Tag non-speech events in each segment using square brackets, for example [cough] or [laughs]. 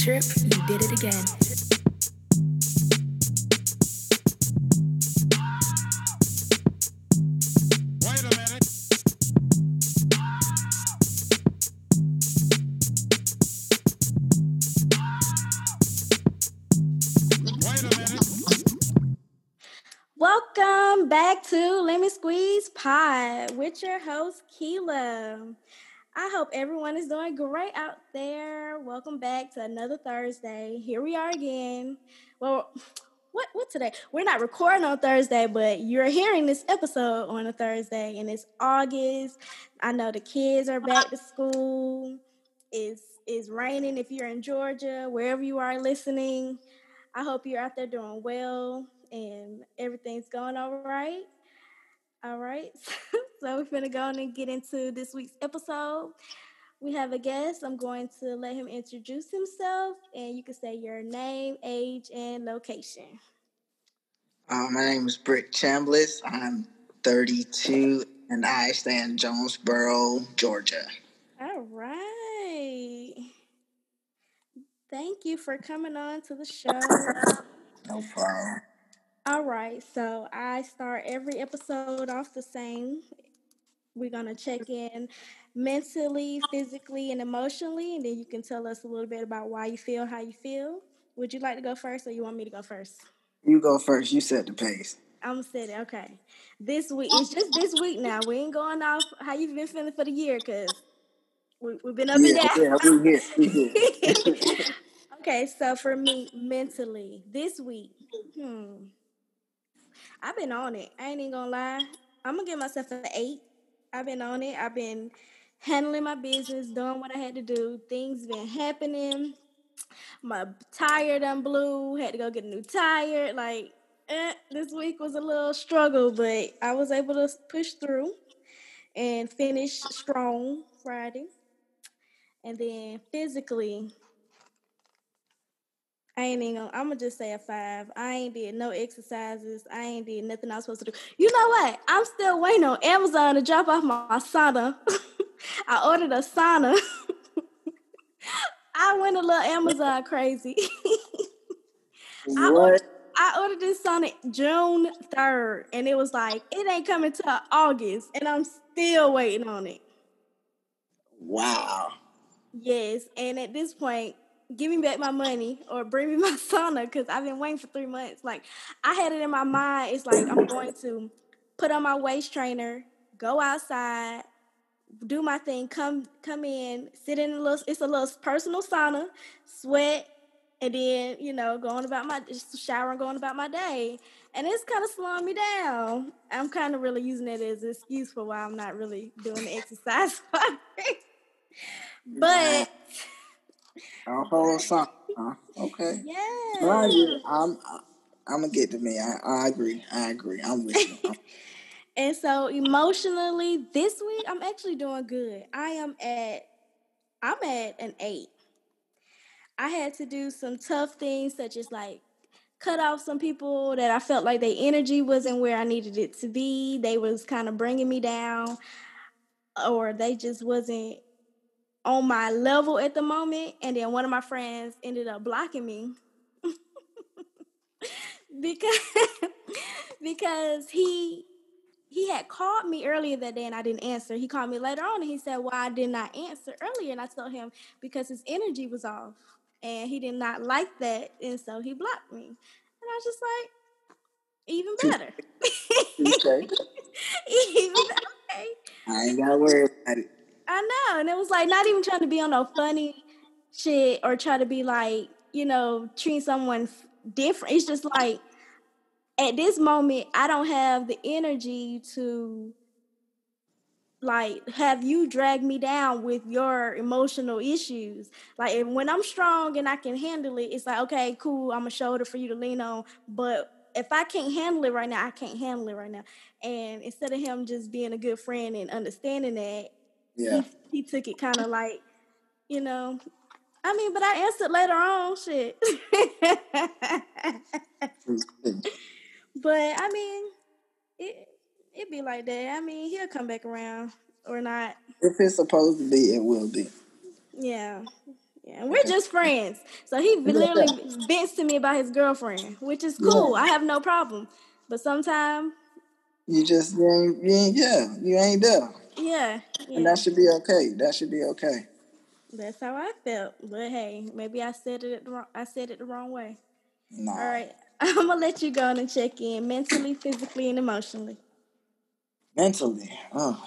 Trip, you did it again. Welcome back to Lemon Squeeze Pod with your host, Keela. I hope everyone is doing great out there. Welcome back to another Thursday. Here we are again. Well, [sighs] what what today? We're not recording on Thursday, but you're hearing this episode on a Thursday, and it's August. I know the kids are back to school. It's it's raining if you're in Georgia, wherever you are listening. I hope you're out there doing well and everything's going all right. All right. [laughs] so we're going to go on and get into this week's episode. We have a guest. I'm going to let him introduce himself, and you can say your name, age, and location. Uh, my name is Britt Chambliss. I'm 32, and I stay in Jonesboro, Georgia. All right. Thank you for coming on to the show. No problem. All right, so I start every episode off the same. We're gonna check in mentally, physically, and emotionally, and then you can tell us a little bit about why you feel how you feel. Would you like to go first, or you want me to go first? You go first. You set the pace. I'm setting. Okay, this week it's just this week now. We ain't going off how you've been feeling for the year because we, have been up yeah, and down. Yeah, we here. We here. [laughs] okay, so for me, mentally, this week, hmm. I've been on it. I ain't even gonna lie. I'm gonna give myself an eight. I've been on it. I've been handling my business, doing what I had to do. Things been happening. My tire done blew. Had to go get a new tire. Like eh, this week was a little struggle, but I was able to push through and finish strong Friday. And then physically, I ain't even gonna, I'm gonna just say a five. I ain't did no exercises. I ain't did nothing I was supposed to do. You know what? I'm still waiting on Amazon to drop off my, sauna. [laughs] I ordered a sauna. [laughs] I went a little Amazon crazy. [laughs] I ordered, I ordered this sauna June 3rd, and it was like, it ain't coming till August, and I'm still waiting on it. Wow. Yes, and at this point, give me back my money or bring me [laughs] my sauna because I've been waiting for three months. Like I had it in my mind. It's like I'm going to put on my waist trainer, go outside, do my thing, come come in, sit in a little. It's a little personal sauna, sweat, and then you know going about my just shower and going about my day. And it's kind of slowing me down. I'm kind of really using it as an excuse for why I'm not really doing the exercise. [laughs] but a whole song. Huh? Okay. Yeah. Well, I'm, I'm gonna get to me. I, I agree. I agree. I'm with you. [laughs] and so emotionally, this week I'm actually doing good. I am at, I'm at an eight. I had to do some tough things, such as like cut off some people that I felt like their energy wasn't where I needed it to be. They was kind of bringing me down, or they just wasn't on my level at the moment. And then one of my friends ended up blocking me [laughs] because because he he had called me earlier that day and I didn't answer. He called me later on and he said, Why I did not answer earlier? And I told him because his energy was off and he did not like that. And so he blocked me. And I was just like, even better. okay. [laughs] even okay. I ain't gotta worry about it. I know. And it was like not even trying to be on no funny shit or try to be like, you know, treat someone different. It's just like at this moment, I don't have the energy to like have you drag me down with your emotional issues. Like when I'm strong and I can handle it, it's like, okay, cool, I'm a shoulder for you to lean on. But if I can't handle it right now, I can't handle it right now. And instead of him just being a good friend and understanding that, yeah. He, he took it kind of like, you know, I mean, but I answered later on, shit. Mm-hmm. [laughs] but I mean, it it be like that. I mean, he'll come back around or not. If it's supposed to be, it will be. Yeah, Yeah, we're just friends. So he literally vents to me about his girlfriend, which is cool. Yeah. I have no problem. But sometimes you just you ain't, you ain't yeah, you ain't there. Yeah, yeah. And that should be okay. That should be okay. That's how I felt. But hey, maybe I said it the wrong, I said it the wrong way. Nah. All right. [laughs] I'm gonna let you go and check in mentally, physically, and emotionally. Mentally, oh,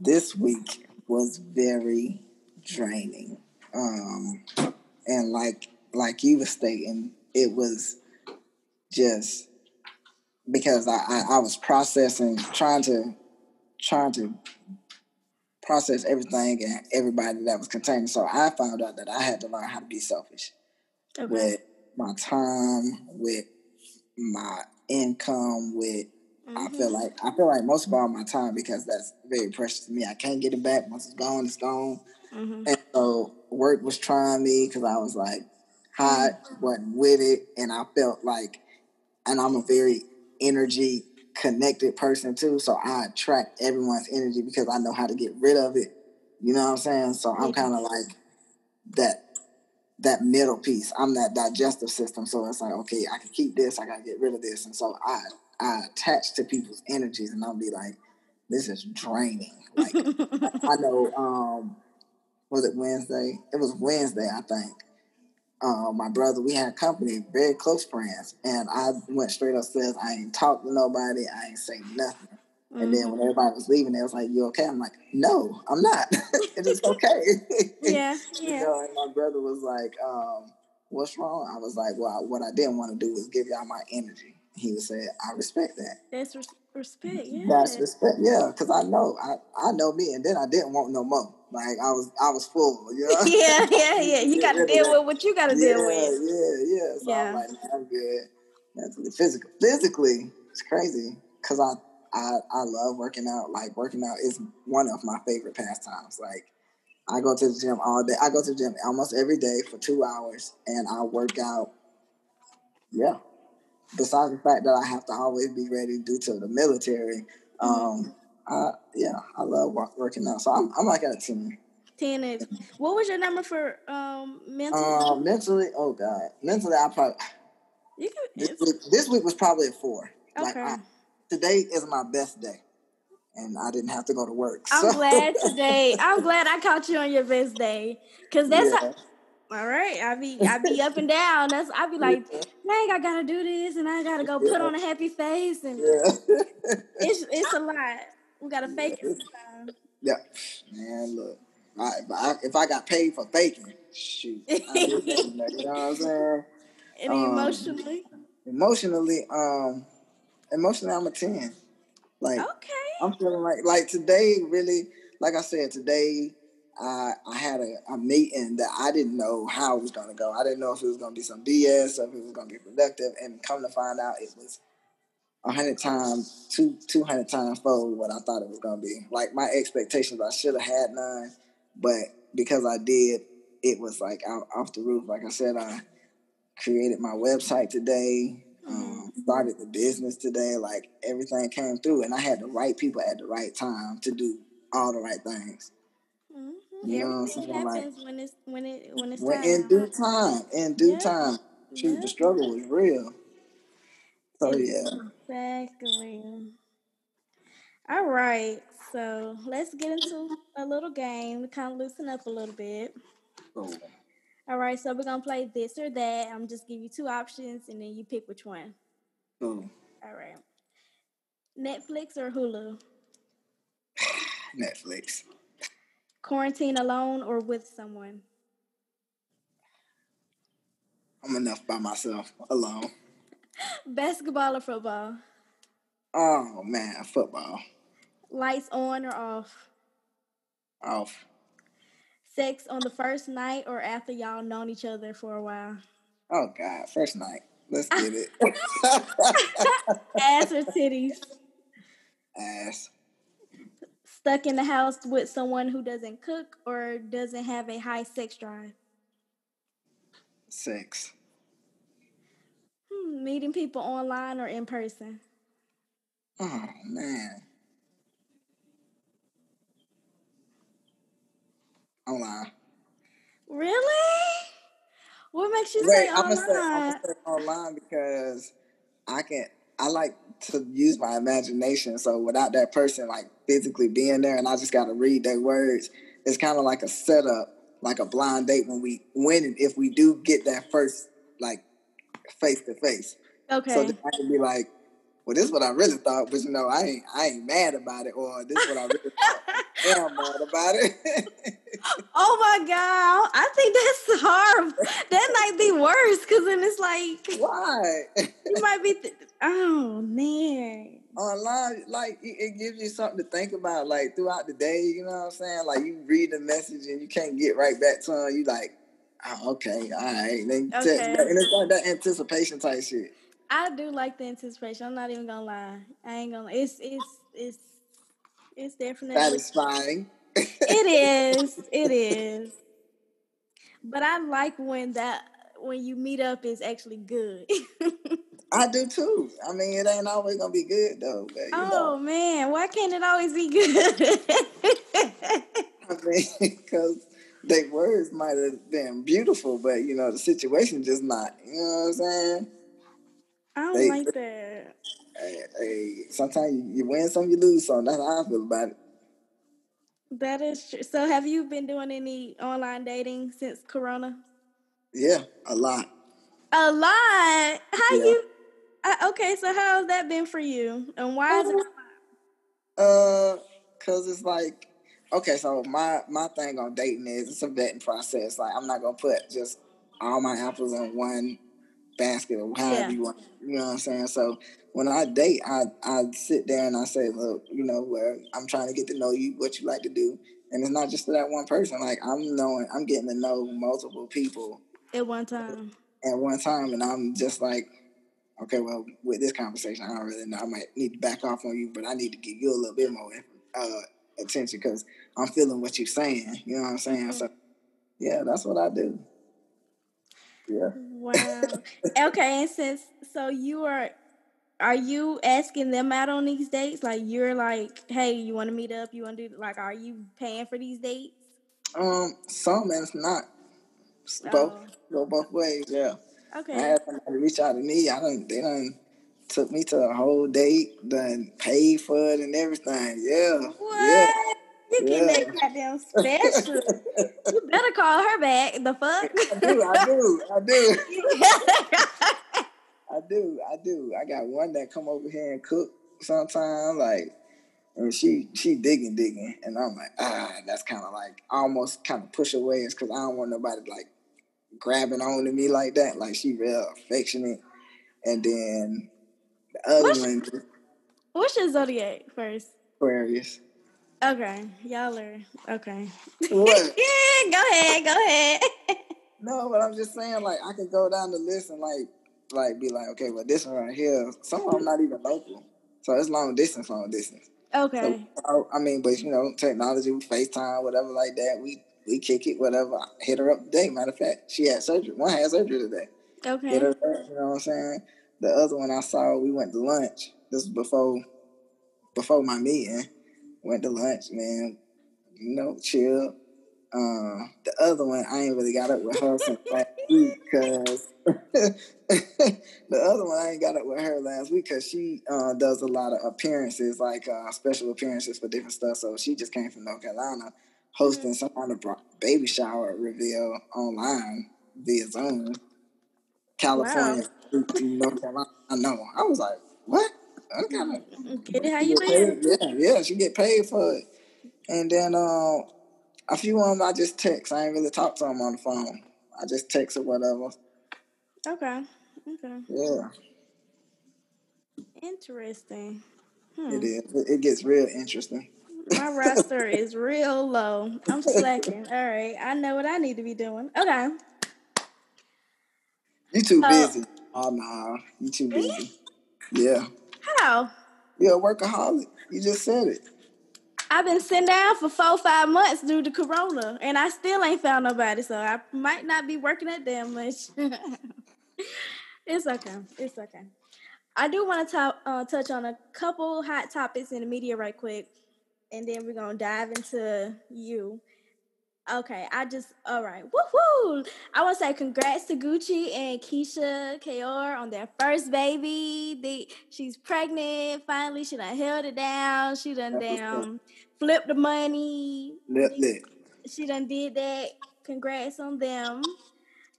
this week was very draining. Um, and like like you were stating, it was just because I, I, I was processing, trying to trying to process everything and everybody that was contained. So I found out that I had to learn how to be selfish okay. with my time, with my income, with mm-hmm. I feel mm-hmm. like I feel like most of all my time because that's very precious to me. I can't get it back once it's gone. It's gone. Mm-hmm. And so work was trying me because I was like hot, mm-hmm. wasn't with it, and I felt like, and I'm a very energy connected person too, so I attract everyone's energy because I know how to get rid of it. You know what I'm saying? So I'm kind of like that that middle piece. I'm that digestive system. So it's like, okay, I can keep this, I gotta get rid of this. And so I I attach to people's energies and I'll be like, this is draining. Like I [laughs] know um was it Wednesday? It was Wednesday, I think. Uh, my brother, we had company, very close friends, and I went straight upstairs. I ain't talked to nobody. I ain't say nothing. Mm-hmm. And then when mm-hmm. everybody was leaving, they was like, "You okay?" I'm like, "No, I'm not. [laughs] it is okay." yeah, [laughs] yeah. You know, and my brother was like, um, "What's wrong?" I was like, "Well, what I didn't want to do was give y'all my energy." He said, "I respect that." That's res- respect. Yeah. That's respect. Yeah, because I know I I know me, and then I didn't want no more. Like I was, I was full. You know? [laughs] yeah, yeah, [laughs] yeah. You got to deal with what you got to yeah, deal with. Yeah, yeah. So yeah. I'm like, I'm good. Mentally, physically, physically, it's crazy because I, I, I love working out. Like working out is one of my favorite pastimes. Like I go to the gym all day. I go to the gym almost every day for two hours, and I work out. Yeah. Besides the fact that I have to always be ready due to the military, mm-hmm. um, I, yeah, I love working out. So I'm, I'm like at a 10. 10 is, what was your number for um, mentally? Uh, mentally, oh God. Mentally, I probably, you can, this, week, this week was probably a four. Okay. Like I, today is my best day. And I didn't have to go to work. [laughs] I'm glad today. I'm glad I caught you on your best day. Cause that's yeah. how, all right. I be I be up and down. That's I be [laughs] like, yeah. dang, I gotta do this and I gotta go put on a happy face and yeah. [laughs] it's it's a lot. We gotta fake it sometimes. Yeah, man. Look, I, if, I, if I got paid for faking, shoot, you know what I'm saying? [laughs] And um, emotionally, emotionally, um, emotionally, I'm a ten. Like, okay, I'm feeling like like today. Really, like I said, today I I had a, a meeting that I didn't know how it was going to go. I didn't know if it was going to be some BS or if it was going to be productive. And come to find out, it was a hundred times, two two hundred times fold what I thought it was gonna be. Like my expectations, I should have had none, but because I did, it was like out, off the roof. Like I said, I created my website today, um, mm-hmm. started the business today. Like everything came through, and I had the right people at the right time to do all the right things. You know Everything happens like, when it's when it when it's when time. in due time. In due yeah. time, Shoot, yeah. the struggle was real. So yeah. Exactly. All right. So let's get into a little game to kind of loosen up a little bit. Cool. All right. So we're gonna play this or that. I'm just give you two options, and then you pick which one. Cool. All right. Netflix or Hulu? [sighs] Netflix. Quarantine alone or with someone? I'm enough by myself, alone. Basketball or football? Oh man, football. Lights on or off? Off. Sex on the first night or after y'all known each other for a while? Oh God, first night. Let's get it. [laughs] Ass or titties? [laughs] Ass. Stuck in the house with someone who doesn't cook or doesn't have a high sex drive? Sex. Hmm, meeting people online or in person? Oh man. Online. Really? What makes you Wait, say I'm online? Gonna say, I'm gonna say online because I can. I like to use my imagination. So without that person like physically being there, and I just got to read their words, it's kind of like a setup, like a blind date when we when if we do get that first like face to face. Okay. So I can be like, well, this is what I really thought, but you know, I ain't I ain't mad about it, or this is what I really thought. [laughs] yeah, I'm mad about it. [laughs] oh my god, I think that's [laughs] hard. That might be worse because then it's like, why? you might be, th- oh man. Online, like it gives you something to think about, like throughout the day. You know what I'm saying? Like you read the message and you can't get right back to them. You like, oh, okay, all right. Then okay. and it's like that anticipation type shit. I do like the anticipation. I'm not even gonna lie. I ain't gonna. It's it's it's it's definitely satisfying. it [laughs] is. It is. But I like when that when you meet up is actually good. [laughs] I do too. I mean, it ain't always gonna be good though. But, oh know. man, why can't it always be good? [laughs] I mean, because their words might have been beautiful, but you know the situation just not. You know what I'm saying? I don't they, like that. Hey, hey, sometimes you win some, you lose some. That's how I feel about it. That is true. So, have you been doing any online dating since Corona? Yeah, a lot. A lot. How yeah. you? Uh, okay, so how has that been for you, and why is it? Uh, cause it's like, okay, so my my thing on dating is it's a vetting process. Like, I'm not gonna put just all my apples in one basket or however yeah. you want. You know what I'm saying? So when I date, I I sit there and I say, look, you know, where I'm trying to get to know you, what you like to do, and it's not just for that one person. Like I'm knowing, I'm getting to know multiple people at one time. At one time, and I'm just like, okay, well, with this conversation, I don't really know. I might need to back off on you, but I need to give you a little bit more uh, attention because I'm feeling what you're saying. You know what I'm saying? Mm-hmm. So, yeah, that's what I do. Yeah. Wow. [laughs] okay, and since so you are are you asking them out on these dates? Like you're like, hey, you want to meet up? You want to do like? Are you paying for these dates? Um, some and not. Both oh. go both ways. Yeah. Okay. I had somebody reach out to me. I don't. They don't took me to a whole date, done paid for it and everything. Yeah. What? Yeah. You yeah. that goddamn special. you better call her back. The fuck? I do, I do, I do. [laughs] I do, I do. I got one that come over here and cook sometimes, like, and she she digging, digging, and I'm like, ah, that's kind of like almost kind of push away, is because I don't want nobody like grabbing on to me like that. Like she real affectionate, and then the other what's, one. What's your zodiac first? Aquarius. Okay, y'all are okay. What? [laughs] go ahead, go ahead. [laughs] no, but I'm just saying, like, I could go down the list and like, like, be like, okay, well, this one right here, some of them not even local, so it's long distance, long distance. Okay. So, I mean, but you know, technology, FaceTime, whatever like that, we we kick it, whatever. I hit her up today. Matter of fact, she had surgery. One had surgery today. Okay. Hit her up, you know what I'm saying? The other one I saw, we went to lunch. This was before before my meeting went to lunch, man. You know, chill. Uh, the other one, I ain't really got up with her since last week because [laughs] the other one, I ain't got up with her last week because she uh, does a lot of appearances, like uh, special appearances for different stuff. So she just came from North Carolina hosting some kind of baby shower reveal online via Zoom. California, wow. North Carolina. I know. I was like, what? I kind of get it how you live. Yeah, yeah, she get paid for it. And then uh, a few of them I just text. I ain't really talk to them on the phone. I just text or whatever. Okay. Okay. Yeah. Interesting. Hmm. It is. It gets real interesting. My roster is real low. I'm slacking. [laughs] All right. I know what I need to be doing. Okay. You too busy. Oh, nah. You too busy. Yeah. How? You're a workaholic. You just said it. I've been sitting down for four, five months due to Corona, and I still ain't found nobody. So I might not be working that damn much. [laughs] it's okay. It's okay. I do want to uh, touch on a couple hot topics in the media right quick, and then we're gonna dive into you. Okay, I just all right. Woohoo! I want to say congrats to Gucci and Keyshia Ka'oir on their first baby. They she's pregnant. Finally, she done held it down. She done down flipped the money. Lit. She done did that. Congrats on them.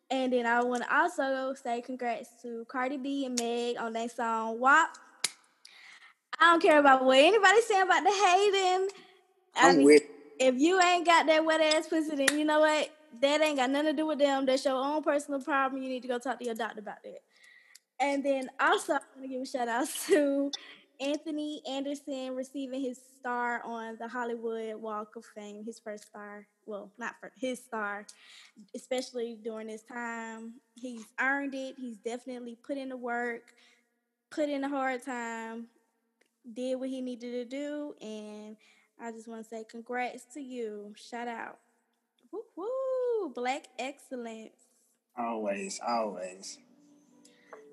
And then I want to also say congrats to Cardi B and Meg on their song WAP. I don't care about what anybody saying about the hating. I I'm mean, with. If you ain't got that wet ass pussy, then you know what? That ain't got nothing to do with them. That's your own personal problem. You need to go talk to your doctor about that. And then also, I want to give a shout out [laughs] to Anthony Anderson receiving his star on the Hollywood Walk of Fame, his first star. Well, not for his star, especially during this time. He's earned it. He's definitely put in the work, put in a hard time, did what he needed to do, and I just want to say congrats to you. Shout out. Woo woo, black excellence. Always, always.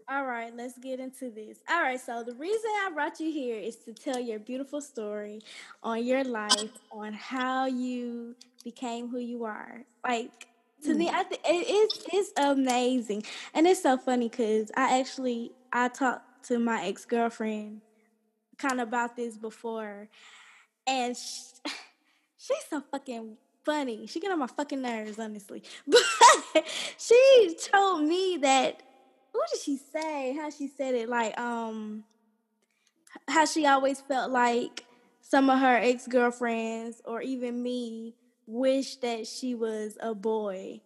All right, let's get into this. All right, so the reason I brought you here is to tell your beautiful story on your life, on how you became who you are. Like to me, hmm. I think it is it's amazing, and it's so funny because I actually I talked to my ex girlfriend kind of about this before, and sh [laughs] she's so fucking funny. She get on my fucking nerves, honestly. [laughs] But she told me that what did she say? How she said it? Like, um, how she always felt like some of her ex girlfriends or even me wish that she was a boy.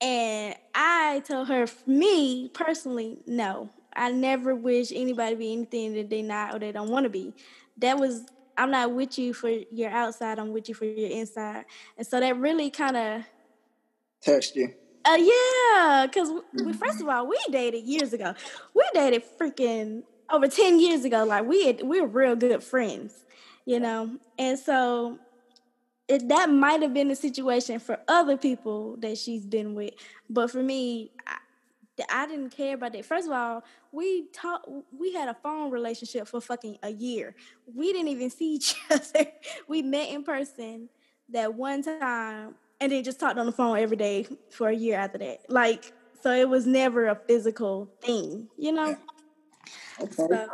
And I told her, me personally, no. I never wish anybody be anything that they not or they don't want to be. That was I'm not with you for your outside, I'm with you for your inside. And so that really kind of Touched you. uh, yeah, because we, first of all, we dated years ago. We dated freaking over ten years ago. Like we had, we were real good friends, you know. And so it, that might have been the situation for other people that she's been with, but for me, I, I didn't care about that. First of all, we talked. We had a phone relationship for fucking a year. We didn't even see each [laughs] other. We met in person that one time, and then just talked on the phone every day for a year after that. Like, so it was never a physical thing, you know. Okay. So,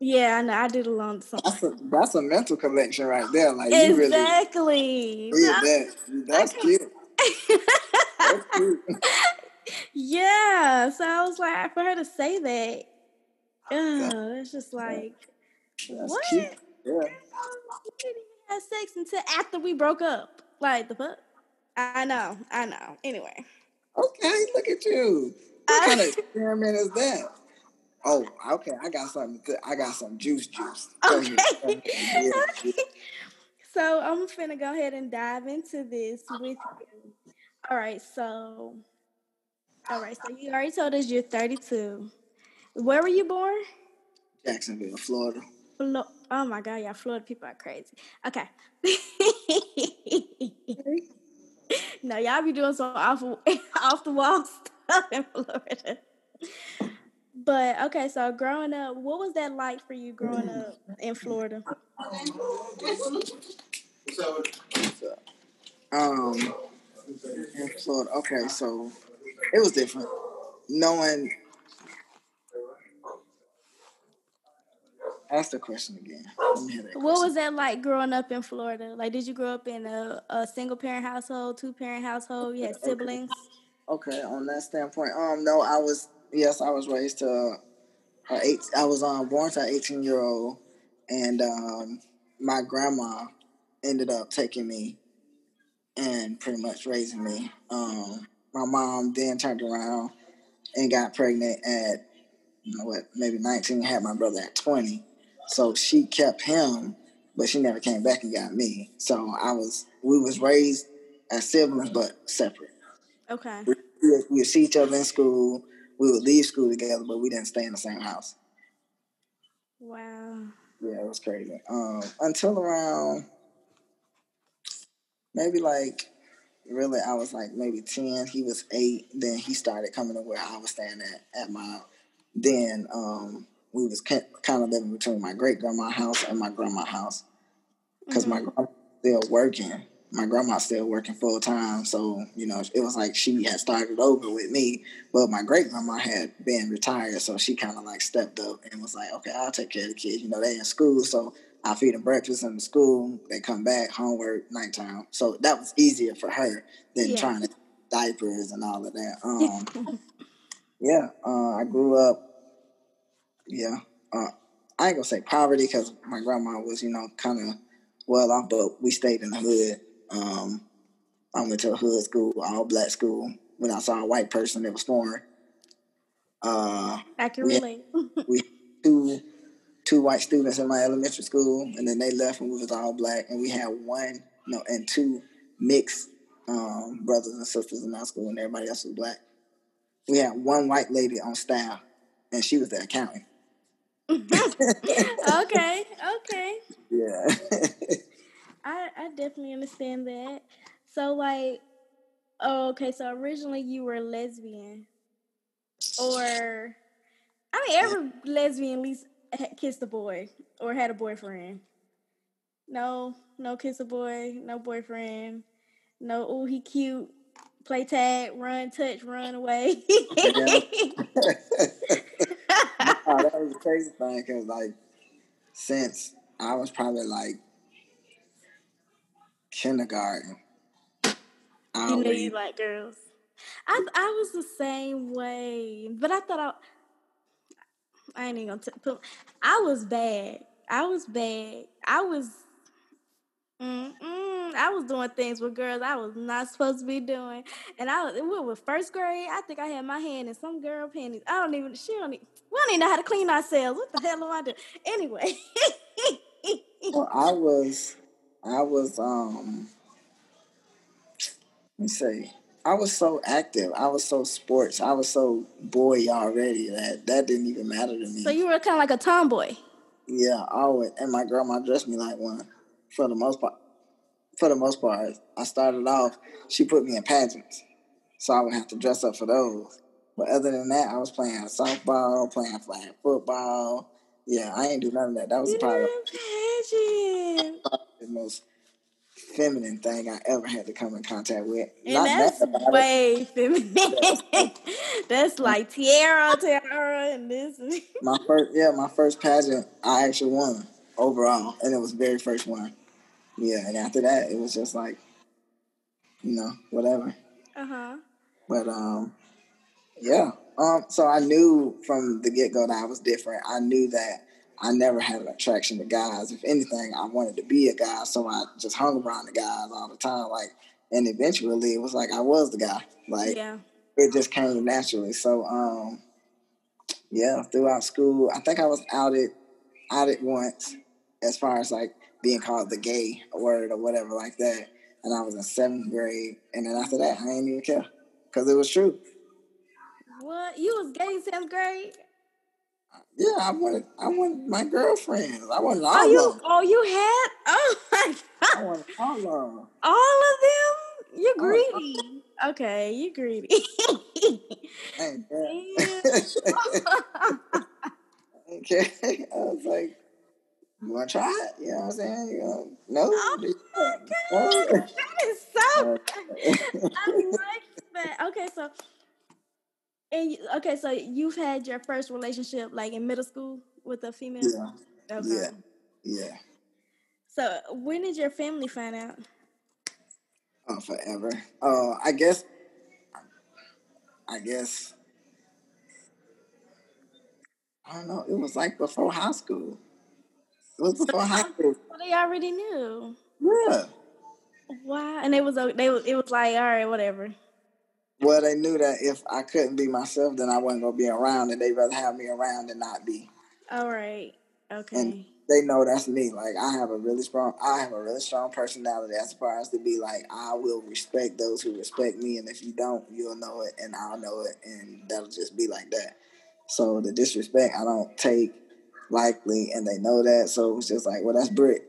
yeah, I know. I did a long song. That's a that's a mental connection right there. Like you really Exactly. that. That's cute. [laughs] That's cute. [laughs] yeah. So I was like, for her to say that, oh, it's just like, That's what? cute. Yeah. We didn't even have sex until after we broke up. Like the fuck? I know. I know. Anyway. Okay, look at you. What kind of [laughs] experiment is that? Oh, okay. I got something. To, I got some juice, juice. Ahead. [laughs] Okay. So I'm finna go ahead and dive into this with you. All right, so all right, so you already told us you're 32. Where were you born? Jacksonville, Florida. Flo- oh my god, yeah, Florida people are crazy. Okay. [laughs] no, y'all be doing some off [laughs] off the wall stuff in Florida. But okay, so growing up, what was that like for you growing up in Florida? Um, in Florida. Okay, so it was different. Knowing. Ask the question again. Let me hear that What was that like growing up in Florida? Like, did you grow up in a, a single parent household, two parent household? You had Okay. siblings? Okay, on that standpoint, um, no, I was yes, I was raised to uh, eight. I was um born to an eighteen year old, and um, my grandma ended up taking me and pretty much raising me. Um, my mom then turned around and got pregnant at you know what, maybe nineteen. Had my brother at twenty, so she kept him, but she never came back and got me. So I was we was raised as siblings but separate Okay. we, would see each other in school. We would leave school together, but we didn't stay in the same house. Wow. Yeah, it was crazy. Um, until around maybe like really, I was like maybe ten. He was eight. Then he started coming to where I was staying at at my. Then um, we was kind of living between my great grandma house and my grandma house because my grandma still working. my grandma's still working full time, so you know it was like she had started over with me, but my great grandma had been retired, so she kind of like stepped up and was like, okay, I'll take care of the kids. You know, they in school, so I feed them breakfast in the school. They come back homework nighttime, so that was easier for her than yeah. trying to diapers and all of that. Um, [laughs] yeah, uh, I grew up. Yeah, uh, I ain't gonna say poverty because my grandma was, you know, kind of well off, but we stayed in the hood. Um, I went to a hood school, all black school. When I saw a white person, it was foreign. Uh, I can relate. [laughs] we two two white students in my elementary school, and then they left, and we was all black, and we had one, no, and two mixed um, brothers and sisters in our school, and everybody else was black. We had one white lady on staff, and she was the accountant. [laughs] okay, okay. Yeah. [laughs] I I definitely understand that. So like, oh, okay. So originally you were lesbian, or I mean, every lesbian at least kissed a boy or had a boyfriend. No, no kiss a boy, no boyfriend, no. Oh, he cute. Play tag, run, touch, run away. oh, [laughs] that was a crazy thing because, like, since I was probably like kindergarten. I you know you like girls. I I was the same way, but I thought I I ain't even gonna t- put. I was bad. I was bad. I was. Mm-mm, I was doing things with girls I was not supposed to be doing, and I was we were first grade. I think I had my hand in some girl panties. I don't even. She don't. Even, we don't even know how to clean ourselves. What the hell am I doing? Anyway. [laughs] well, I was I was um let me see. I was so active. I was so sports. I was so boy already that that didn't even matter to me. So you were kind of like a tomboy. Yeah, always. And my grandma dressed me like one for the most part. For the most part, I started off. She put me in pageants, so I would have to dress up for those. But other than that, I was playing softball, playing flag football. Yeah, I ain't do none of that. That was you pageant [laughs] the most feminine thing I ever had to come in contact with. And Not that's way feminine. [laughs] that's [laughs] like tiara, tiara, and this. [laughs] my first, yeah, my first pageant, I actually won overall, and it was the very first one. Yeah, and after that, it was just like, you know, whatever. Uh huh. But um, yeah. Um, so I knew from the get go that I was different. I knew that I never had an attraction to guys. If anything, I wanted to be a guy, so I just hung around the guys all the time. Like, and eventually, it was like I was the guy. Like, yeah. it just came naturally. So, um, yeah, throughout school, I think I was outed, outed once, as far as like being called the gay word or whatever like that. And I was in seventh grade, and then after that, I didn't even care because it was true. What you was gay in seventh grade? Yeah, I wanted I wanted my girlfriends. I wanted oh, all oh, you, of them. Oh, you had? [laughs] Oh my god. I wanted all of them. All of them? You're greedy. okay, you greedy. [laughs] [laughs] okay. I was like, you wanna try it? You know what I'm saying? You know, no. Oh my god. that is so I like that. Okay, so and you, okay, so you've had your first relationship like in middle school with a female. Yeah. Okay. Yeah. Yeah. So when did your family find out? Oh, forever. Uh, I guess. I guess. I don't know. It was like before high school. It was before high school. Well, they already knew. Yeah. Wow, and it was they it was like all right, whatever. Well, they knew that if I couldn't be myself, then I wasn't gonna be around, and they'd rather have me around than not be. All right. Okay. And they know that's me. Like I have a really strong, I have a really strong personality as far as to be like I will respect those who respect me, and if you don't, you'll know it, and I'll know it, and that'll just be like that. So the disrespect I don't take likely, and they know that. So it's just like, well, that's Britt.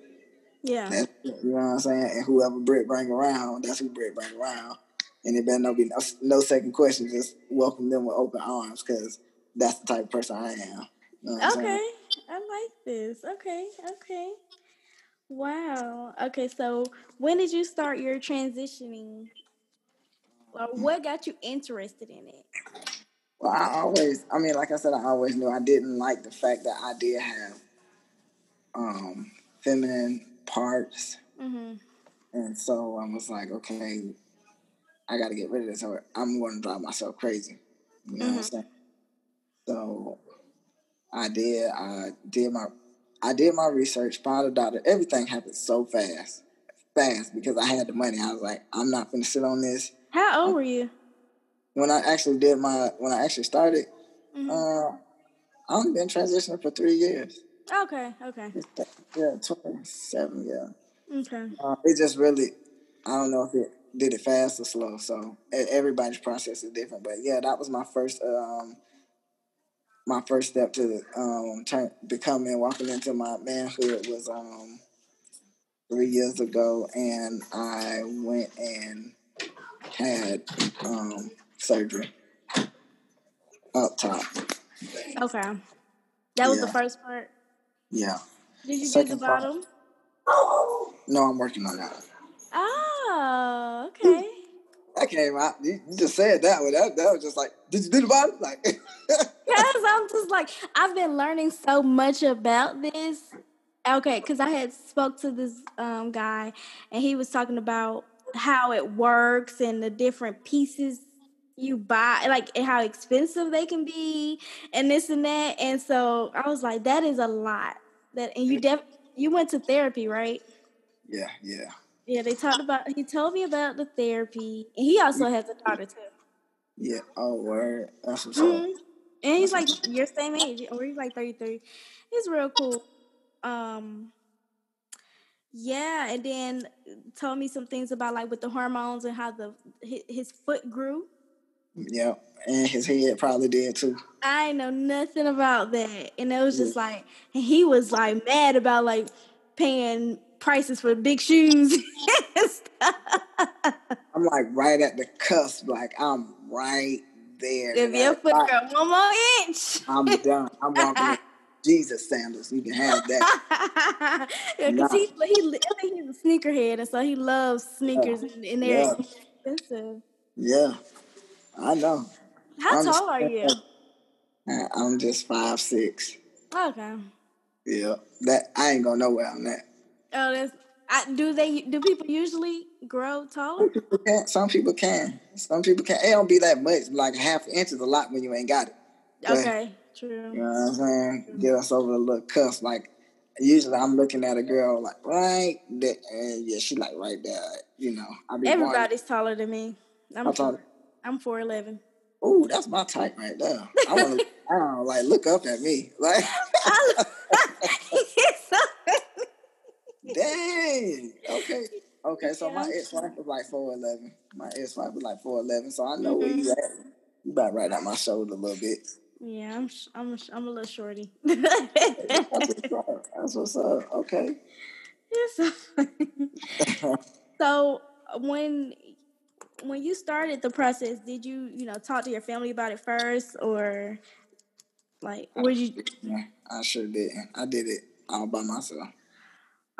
Yeah. That's, you know what I'm saying? And whoever Britt bring around, that's who Britt bring around and it better not be no, no second question. Just welcome them with open arms because that's the type of person I am. You know okay, I like this. Okay, okay. Wow. Okay, so when did you start your transitioning? Or what got you interested in it? Well, I always, I mean, like I said, I always knew I didn't like the fact that I did have um, feminine parts. Mm-hmm. And so I was like, okay, I got to get rid of this or I'm going to drive myself crazy. You know mm-hmm. what I'm mm-hmm. saying? So I did, I did my, I did my research, found a doctor. Everything happened so fast, fast because I had the money. I was like, I'm not going to sit on this. How old were you? When I actually did my, when I actually started, mm-hmm. uh, I've been transitioning for three years. Okay, okay. Yeah, 27, yeah. Okay. Uh, it just really, I don't know if it did it fast or slow. So everybody's process is different. But yeah, that was my first, um, my first step to um, turn, becoming, walking into my manhood was um, three years ago. And I went and had um, surgery up top. Okay. That was yeah. the first part? Yeah. Did you Second do the bottom? Part. No, I'm working on that. Oh, okay. That came out. You, just said that one. That, that was just like, did you do the bottom? Like, [laughs] because I'm just like, I've been learning so much about this. Okay, because I had spoke to this um, guy, and he was talking about how it works and the different pieces you buy, like how expensive they can be, and this and that. And so I was like, that is a lot. That and you def you went to therapy, right? Yeah, yeah. Yeah, they talked about. He told me about the therapy, and he also has a daughter too. Yeah. Oh, word. That's what's mm-hmm. up. And he's like your same age, or he's like thirty three. He's real cool. Um, yeah, and then told me some things about like with the hormones and how the his, foot grew. Yeah, and his head probably did too. I know nothing about that, and it was just yeah. like he was like mad about like paying prices for big shoes. [laughs] I'm like right at the cusp, like I'm right there. If your foot got one more inch, I'm done. I'm walking [laughs] Jesus sandals. You can have that. [laughs] yeah, because he, he, think he's a sneakerhead, and so he loves sneakers, yeah. and, and they're yeah. expensive. Yeah, I know. How I'm tall just, are you? Uh, I'm just five six. Okay. Yeah, that I ain't going nowhere on that. Oh, that's. I, do they? Do people usually grow taller? Some people can. Some people can. Some people can. It don't be that much. Like half an inch is a lot when you ain't got it. But, okay, true. You know what I'm saying? True. Get us over the little cuss. Like usually, I'm looking at a girl like right there, and yeah, she like right there. You know, everybody's taller than me. I'm taller. I'm four eleven. Ooh, that's my type right there. I want to, I don't like look up at me, like. Dang. Okay. Okay. So yeah. my ex wife was like four eleven. My ex wife was like four eleven. So I know mm-hmm. where you at. You about right at my shoulder a little bit. Yeah, I'm I'm I'm a little shorty. [laughs] That's what's up. That's what's up. Okay. Yeah, so, [laughs] so when when you started the process, did you you know talk to your family about it first, or like were you? Yeah, I sure did. I did it all by myself.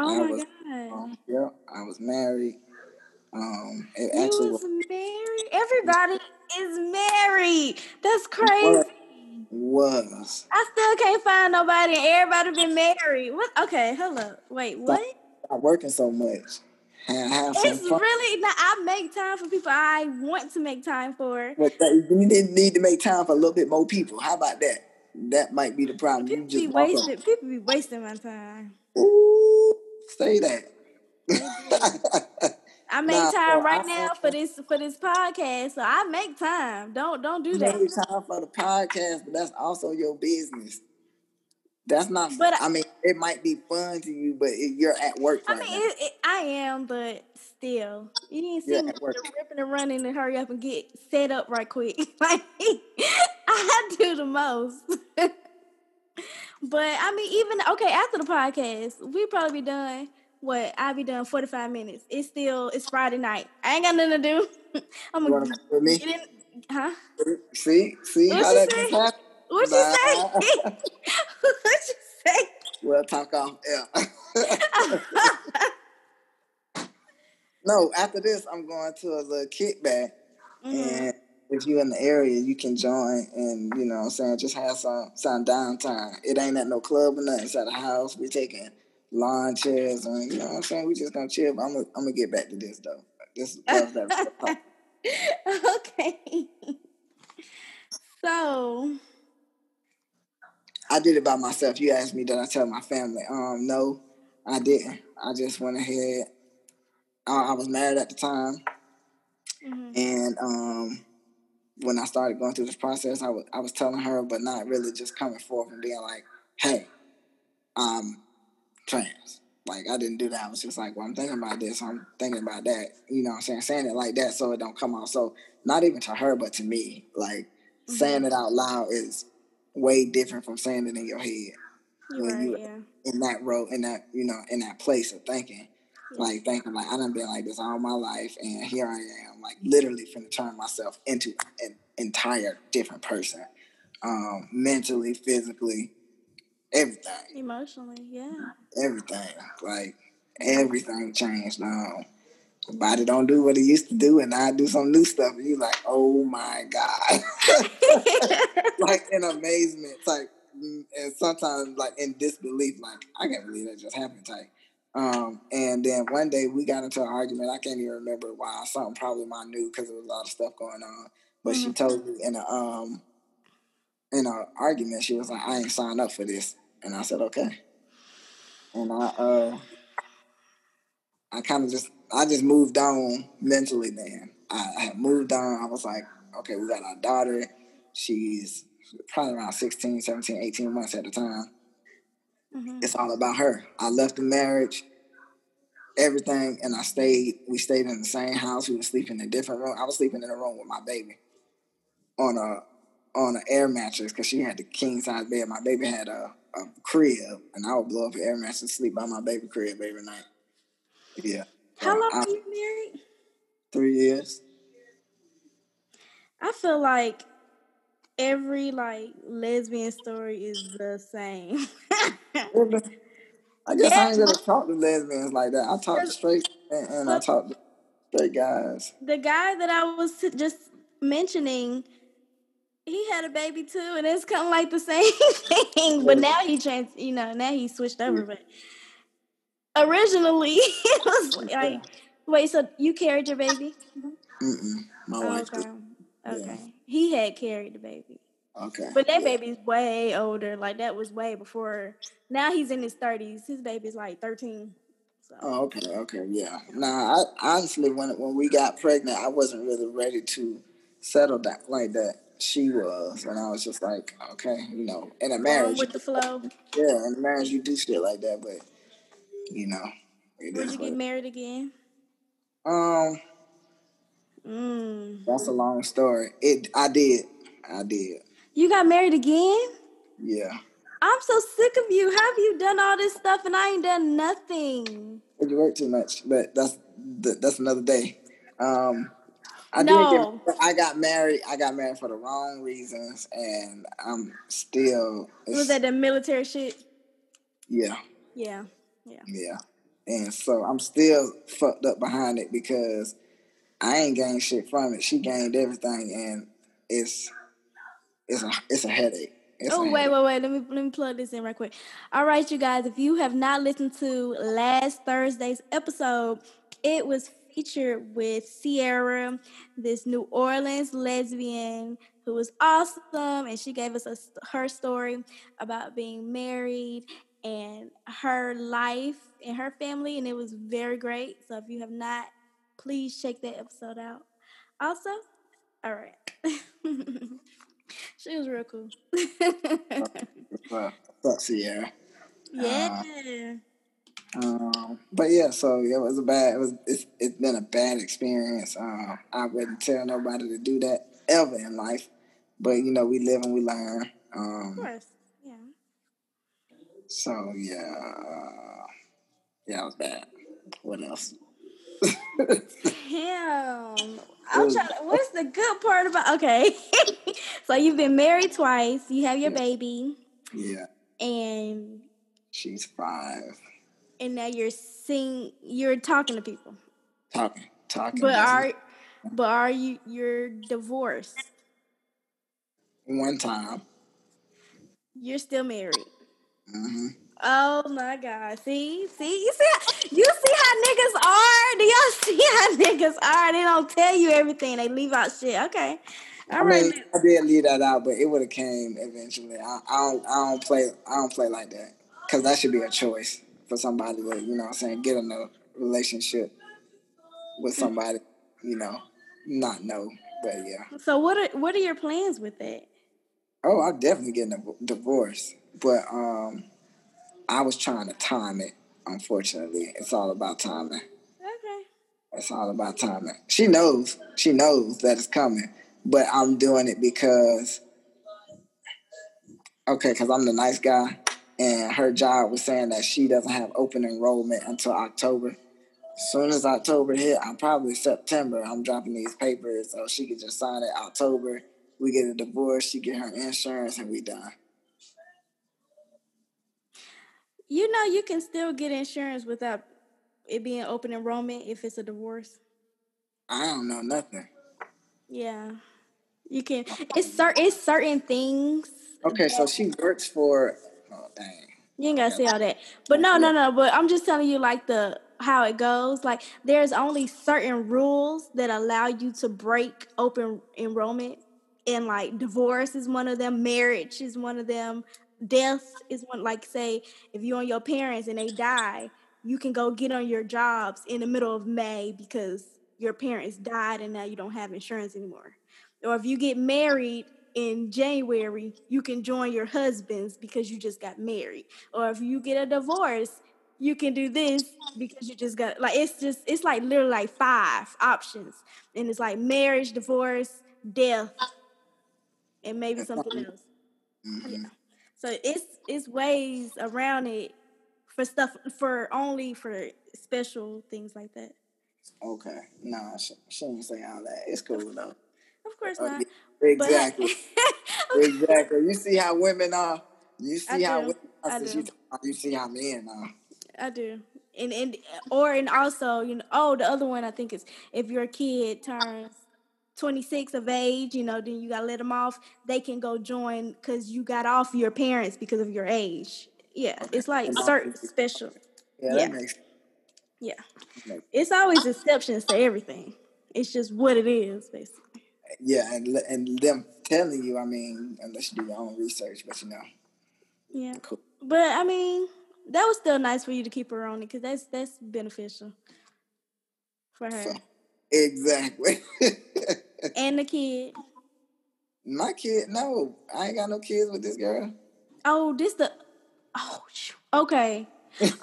Oh I my was, god! Um, yeah, I was married. Um, it you actually was, was married. Everybody is married. That's crazy. Was I still can't find nobody, and everybody been married. What? Okay, hello. Wait, what? Stop working so much. It's really not. I make time for people I want to make time for. But you didn't need to make time for a little bit more people. How about that? That might be the problem. People you just be wasting. People be wasting my time. Ooh, say that. I [laughs] make nah, time right I, now for this for this podcast, so I make time. Don't don't do that. Make time for the podcast, but that's also your business. That's not. But I, I mean, it might be fun to you, but you're at work. I mean, it, it, I am, but still, you didn't see me ripping and running and hurry up and get set up right quick. [laughs] like [laughs] I do the most. But I mean, even okay after the podcast, we probably be done. What I'll be done forty five minutes. It's still it's Friday night. I ain't got nothing to do. [laughs] I'm gonna with me? get in, huh? See, see what that say? What you say? [laughs] [laughs] what you say? We'll talk off. Yeah. no, after this, I'm going to a little kickback, mm-hmm. and if you're in the area, you can join and you know what I'm saying just have some some downtime. It ain't at no club or nothing. It's at a house. We taking lawn chairs and you know what I'm saying. We just gonna chill. But I'm gonna I'm gonna get back to this though. This [laughs] okay. So I did it by myself. You asked me did I tell my family? Um, no, I didn't. I just went ahead. I, I was married at the time, mm-hmm. and um, when I started going through this process, I was I was telling her, but not really just coming forth and being like, "Hey, I'm trans." Like I didn't do that. I was just like, "Well, I'm thinking about this. I'm thinking about that." You know, what I'm saying saying it like that so it don't come out. So not even to her, but to me, like mm-hmm. saying it out loud is way different from saying it in your head. You're when right, you yeah. in that row, in that you know, in that place of thinking like thinking like I done been like this all my life, and here I am, like literally finna turn myself into an entire different person, um, mentally, physically, everything, emotionally, yeah, everything, like everything changed. Um, body don't do what it used to do, and I do some new stuff, and you like, oh my god, [laughs] like in amazement, like, and sometimes like in disbelief, like I can't believe that just happened, type. Um, and then one day we got into an argument. I can't even remember why. Something probably my new because there was a lot of stuff going on. But mm-hmm. she told me in a um in an argument, she was like, "I ain't signed up for this," and I said, "Okay." And I uh I kind of just I just moved on mentally. Then I, I had moved on. I was like, "Okay, we got our daughter. She's probably around 16, 17, 18 months at the time." Mm-hmm. It's all about her. I left the marriage, everything, and I stayed. We stayed in the same house. We were sleeping in a different room. I was sleeping in a room with my baby on a on an air mattress because she had the king size bed. My baby had a, a crib, and I would blow up an air mattress and sleep by my baby crib every night. Yeah. How long I, were you married? Three years. I feel like every like lesbian story is the same. [laughs] I guess yeah. I ain't gonna talk to lesbians like that. I talk to straight and, and I talk to straight guys. The guy that I was just mentioning, he had a baby too, and it's kind of like the [laughs] same thing. But now he changed, you know, now he switched over. But originally, [laughs] it was like, wait, so you carried your baby? Mm-mm. My wife oh, okay. did. Okay. Yeah. He had carried the baby. Okay. But that yeah. baby's way older. Like that was way before. Now he's in his thirties. His baby's like thirteen. So. Oh, okay, okay, yeah. Nah, I honestly, when when we got pregnant, I wasn't really ready to settle that like that. She was, and I was just like, okay, you know, in a marriage, with the flow. Yeah, in a marriage, you do shit like that, but you know, Would you get married again? Um, Mm. That's a long story. It I did. I did. You got married again? Yeah. I'm so sick of you. Have you done all this stuff and I ain't done nothing? You work too much, but that's that's another day. Um, I no. Get, I got married. I got married for the wrong reasons, and I'm still. Was that the military shit? Yeah. Yeah. Yeah. Yeah. And so I'm still fucked up behind it because I ain't gained shit from it. She gained everything, and it's it's a it's a headache. It's oh wait, wait, wait! Let me let me plug this in right quick. All right, you guys, if you have not listened to last Thursday's episode, it was featured with Sierra, this New Orleans lesbian who was awesome, and she gave us a, her story about being married and her life and her family, and it was very great. So if you have not please check that episode out. Also, all right. [laughs] she was real cool. [laughs] Fuck Sierra. Yeah. Uh, um, but yeah, so it was a bad. It was. It's, it's been a bad experience. Uh, I wouldn't tell nobody to do that ever in life. But you know, we live and we learn. Um, of course, yeah. So yeah, uh, yeah, it was bad. What else? [laughs] Damn. I'm trying to, what's the good part about okay. [laughs] so you've been married twice, you have your baby. Yeah. And she's five. and now you're seeing you're talking to people. Talking, talking. But are [laughs] but are you you're divorced? One time. You're still married. Mm-hmm. Oh my God! See, see, you see, you see how niggas are. Do y'all [laughs] see how niggas are? They don't tell you everything. They leave out shit. Okay, all I right. Mean, I did leave that out, but it would have came eventually. I, I, don't, I don't play, I don't play like that because that should be a choice for somebody to, you know, what I'm saying, get in a relationship with somebody, you know, not know, but yeah. So what are what are your plans with that? Oh, I'm definitely getting a divorce, but um I was trying to time it. Unfortunately, it's all about timing. Okay. It's all about timing. She knows. She knows that it's coming, but I'm doing it because okay, because I'm the nice guy, and her job was saying that she doesn't have open enrollment until October. As soon as October hit, I'm probably September. I'm dropping these papers so she could just sign it October. We get a divorce, she get her insurance, and we done. You know, you can still get insurance without it being open enrollment if it's a divorce. I don't know nothing. Yeah, you can. It's certain. It's certain things. Okay, so she works for. Oh dang. You ain't gotta say all that, but no, no, no. But I'm just telling you, like the how it goes. Like there's only certain rules that allow you to break open enrollment, and like divorce is one of them. Marriage is one of them death is one like say if you're on your parents and they die you can go get on your jobs in the middle of may because your parents died and now you don't have insurance anymore. Or if you get married in january you can join your husbands because you just got married. Or if you get a divorce you can do this because you just got like it's just it's like literally like five options. And it's like marriage divorce death and maybe something else. Mm-hmm. yeah. So it's it's ways around it for stuff for only for special things like that. Okay, no, she, she didn't say all that. It's cool though. [laughs] Of course uh, not. Exactly. [laughs] okay. Exactly. You see how women are. You see how women are. You, you see how men are. I do. And and or and also you know oh the other one I think is if your kid turns 26 of age, you know, then you got to let them off. They can go join because you got off your parents because of your age. Yeah, it's like certain special. Yeah, yeah. Makes, yeah. It's always exceptions to everything. It's just what it is, basically. Yeah, and and them telling you, I mean, unless you do your own research, but you know. Yeah. Cool. But I mean, that was still nice for you to keep her on it because that's that's beneficial for her. [laughs] Exactly. [laughs] and the [laughs] kid. My kid, no, I ain't got no kids with this girl. Oh, this the. Oh, okay.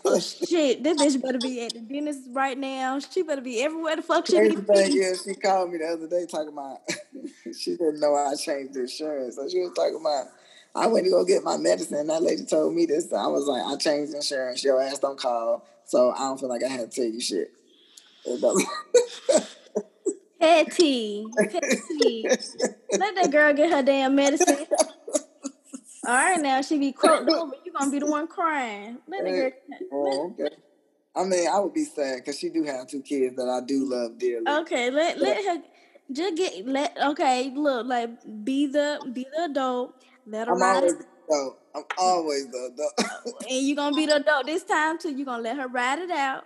oh [laughs] shit! This bitch better be at the dentist right now. She better be everywhere the fuck she be. Yeah, she called me the other day talking about [laughs] she didn't know I changed the insurance, so she was talking about I went to go get my medicine. and That lady told me this. I was like, I changed insurance. Your ass don't call, so I don't feel like I had to tell you shit. Petty. Petty. Let that girl get her damn medicine. All right, now she be croaked [laughs] over. You gonna be the one crying. Let the girl. Oh, okay. I mean, I would be sad because she do have two kids that I do love dearly. Okay, let let her just get let. Okay, look, like be the be the adult. Let her I'm ride. Always the adult. I'm always the adult. and you're gonna be the adult this time too. you're gonna let her ride it out.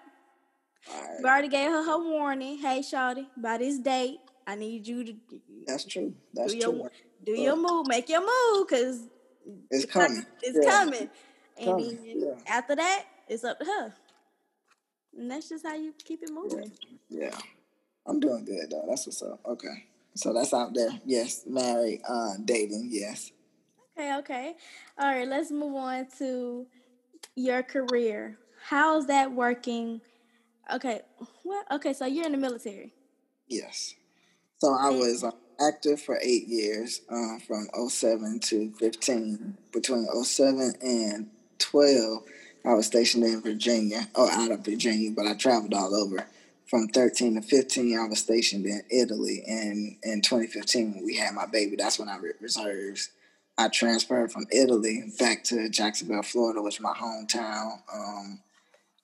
Right. We already gave her her warning. Hey, Shawty, by this date, I need you to. That's true. That's do true. Your, do your move. Make your move, cause it's coming. It's yeah. coming. And coming. then yeah. after that, it's up to her. And that's just how you keep it moving. Yeah. yeah. I'm doing good though. That's what's up. Okay. So that's out there. Yes. Married, uh, dating, yes. Okay, okay. All right, let's move on to your career. How's that working Okay. What? Okay, so you're in the military. Yes. So I was uh, active for eight years, uh, from 07 to 15. Between 07 and 12, I was stationed in Virginia, or out of Virginia, but I traveled all over. From 13 to 15, I was stationed in Italy. And in 2015, when we had my baby, that's when I reserves. I transferred from Italy back to Jacksonville, Florida, which is my hometown. Um,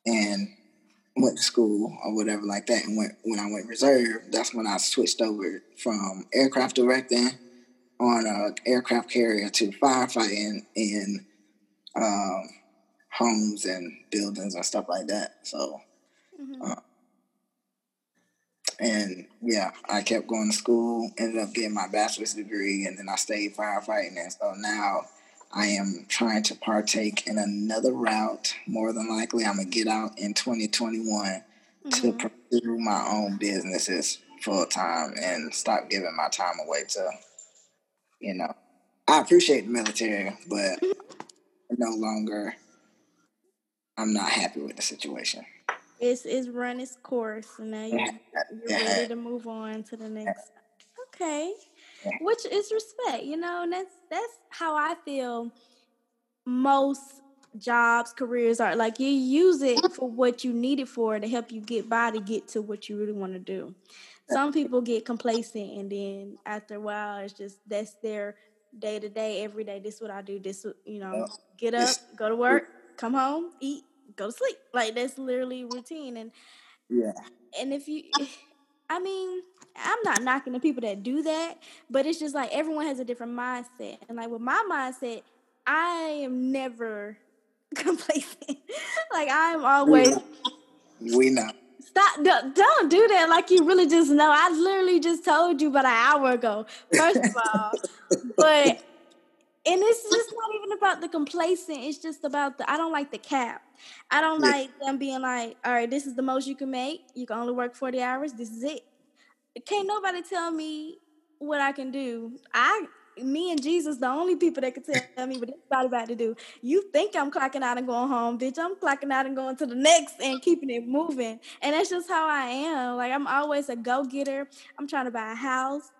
and went to school or whatever like that. And went when I went reserve, that's when I switched over from aircraft directing on an aircraft carrier to firefighting in um, homes and buildings and stuff like that. So, mm-hmm. uh, and yeah, I kept going to school, ended up getting my bachelor's degree, and then I stayed firefighting. And so now I am trying to partake in another route. More than likely, I'm gonna get out in 2021 mm-hmm. to pursue my own businesses full time and stop giving my time away to, you know, I appreciate the military, but no longer, I'm not happy with the situation. It's it's run its course, and now you, you're ready to move on to the next. Okay, which is respect, you know, and that's that's how I feel. Most jobs, careers are like you use it for what you need it for to help you get by to get to what you really want to do. Some people get complacent, and then after a while, it's just that's their day to day, every day. This is what I do. This, you know, get up, go to work, come home, eat, go to sleep. Like that's literally routine. And yeah. And if you, I mean, I'm not knocking the people that do that, but it's just like everyone has a different mindset. And like with my mindset, I am never [laughs] complacent. like I'm always. We know. Stop! Don't, don't do that. Like you really just know. I literally just told you about an hour ago. First of all, but and it's just not even about the complacent. It's just about the. I don't like the cap. I don't yeah. like them being like, all right, this is the most you can make. You can only work 40 hours. This is it. Can't nobody tell me what I can do. I me and Jesus, the only people that can tell [laughs] me what anybody about to do. You think I'm clocking out and going home, bitch. I'm clocking out and going to the next and keeping it moving. And that's just how I am. Like I'm always a go-getter. I'm trying to buy a house.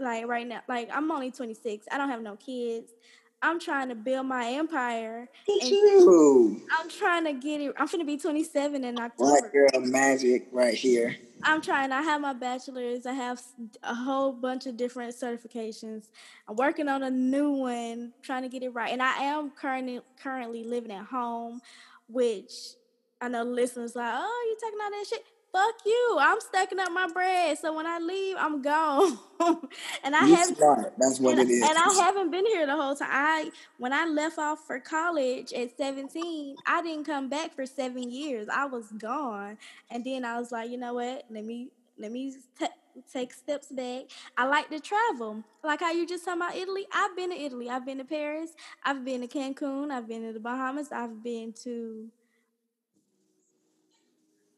Like right now, like I'm only 26. I don't have no kids. I'm trying to build my empire. you. I'm trying to get it. I'm gonna be 27 in October. Black girl magic right here. I'm trying. I have my bachelor's. I have a whole bunch of different certifications. I'm working on a new one, trying to get it right. And I am currently currently living at home, which I know listeners like, oh, you talking all that shit fuck you. I'm stacking up my bread. So when I leave, I'm gone. [laughs] and I haven't. That's what and, it is. And I haven't been here the whole time. I when I left off for college at 17, I didn't come back for seven years. I was gone. And then I was like, you know what? Let me let me t- take steps back. I like to travel. Like how you just talking about Italy. I've been to Italy. I've been to Paris. I've been to Cancun. I've been to the Bahamas. I've been to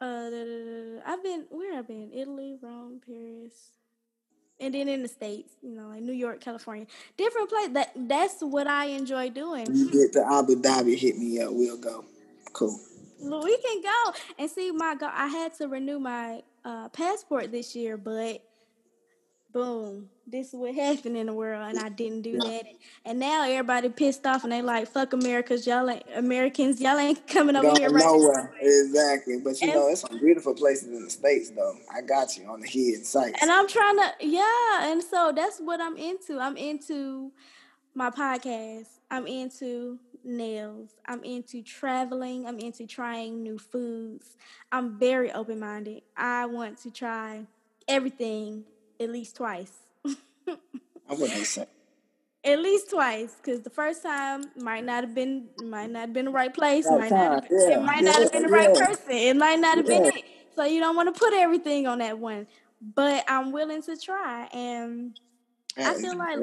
uh, I've been where I've been Italy, Rome, Paris, and then in the states, you know, like New York, California, different place. That that's what I enjoy doing. You get the Abu Dhabi, hit me up. We'll go. Cool. We can go and see my. Go- I had to renew my uh, passport this year, but boom, this is what happened in the world, and I didn't do that. And now everybody pissed off, and they like, "Fuck Americans, y'all ain't Americans, y'all ain't [laughs] coming over here right nowhere." Exactly, but you and, know, it's some beautiful places in the states, though. I got you on the hidden sites, and I'm trying to, yeah, and so that's what I'm into. I'm into my podcast. I'm into nails. I'm into traveling. I'm into trying new foods. I'm very open minded. I want to try everything at least twice. [laughs] I wouldn't say. At least twice, because the first time might not have been might not have been the right place. Might not yeah. It might not have been the right person. It might not have been it. So you don't want to put everything on that one. But I'm willing to try, and I feel like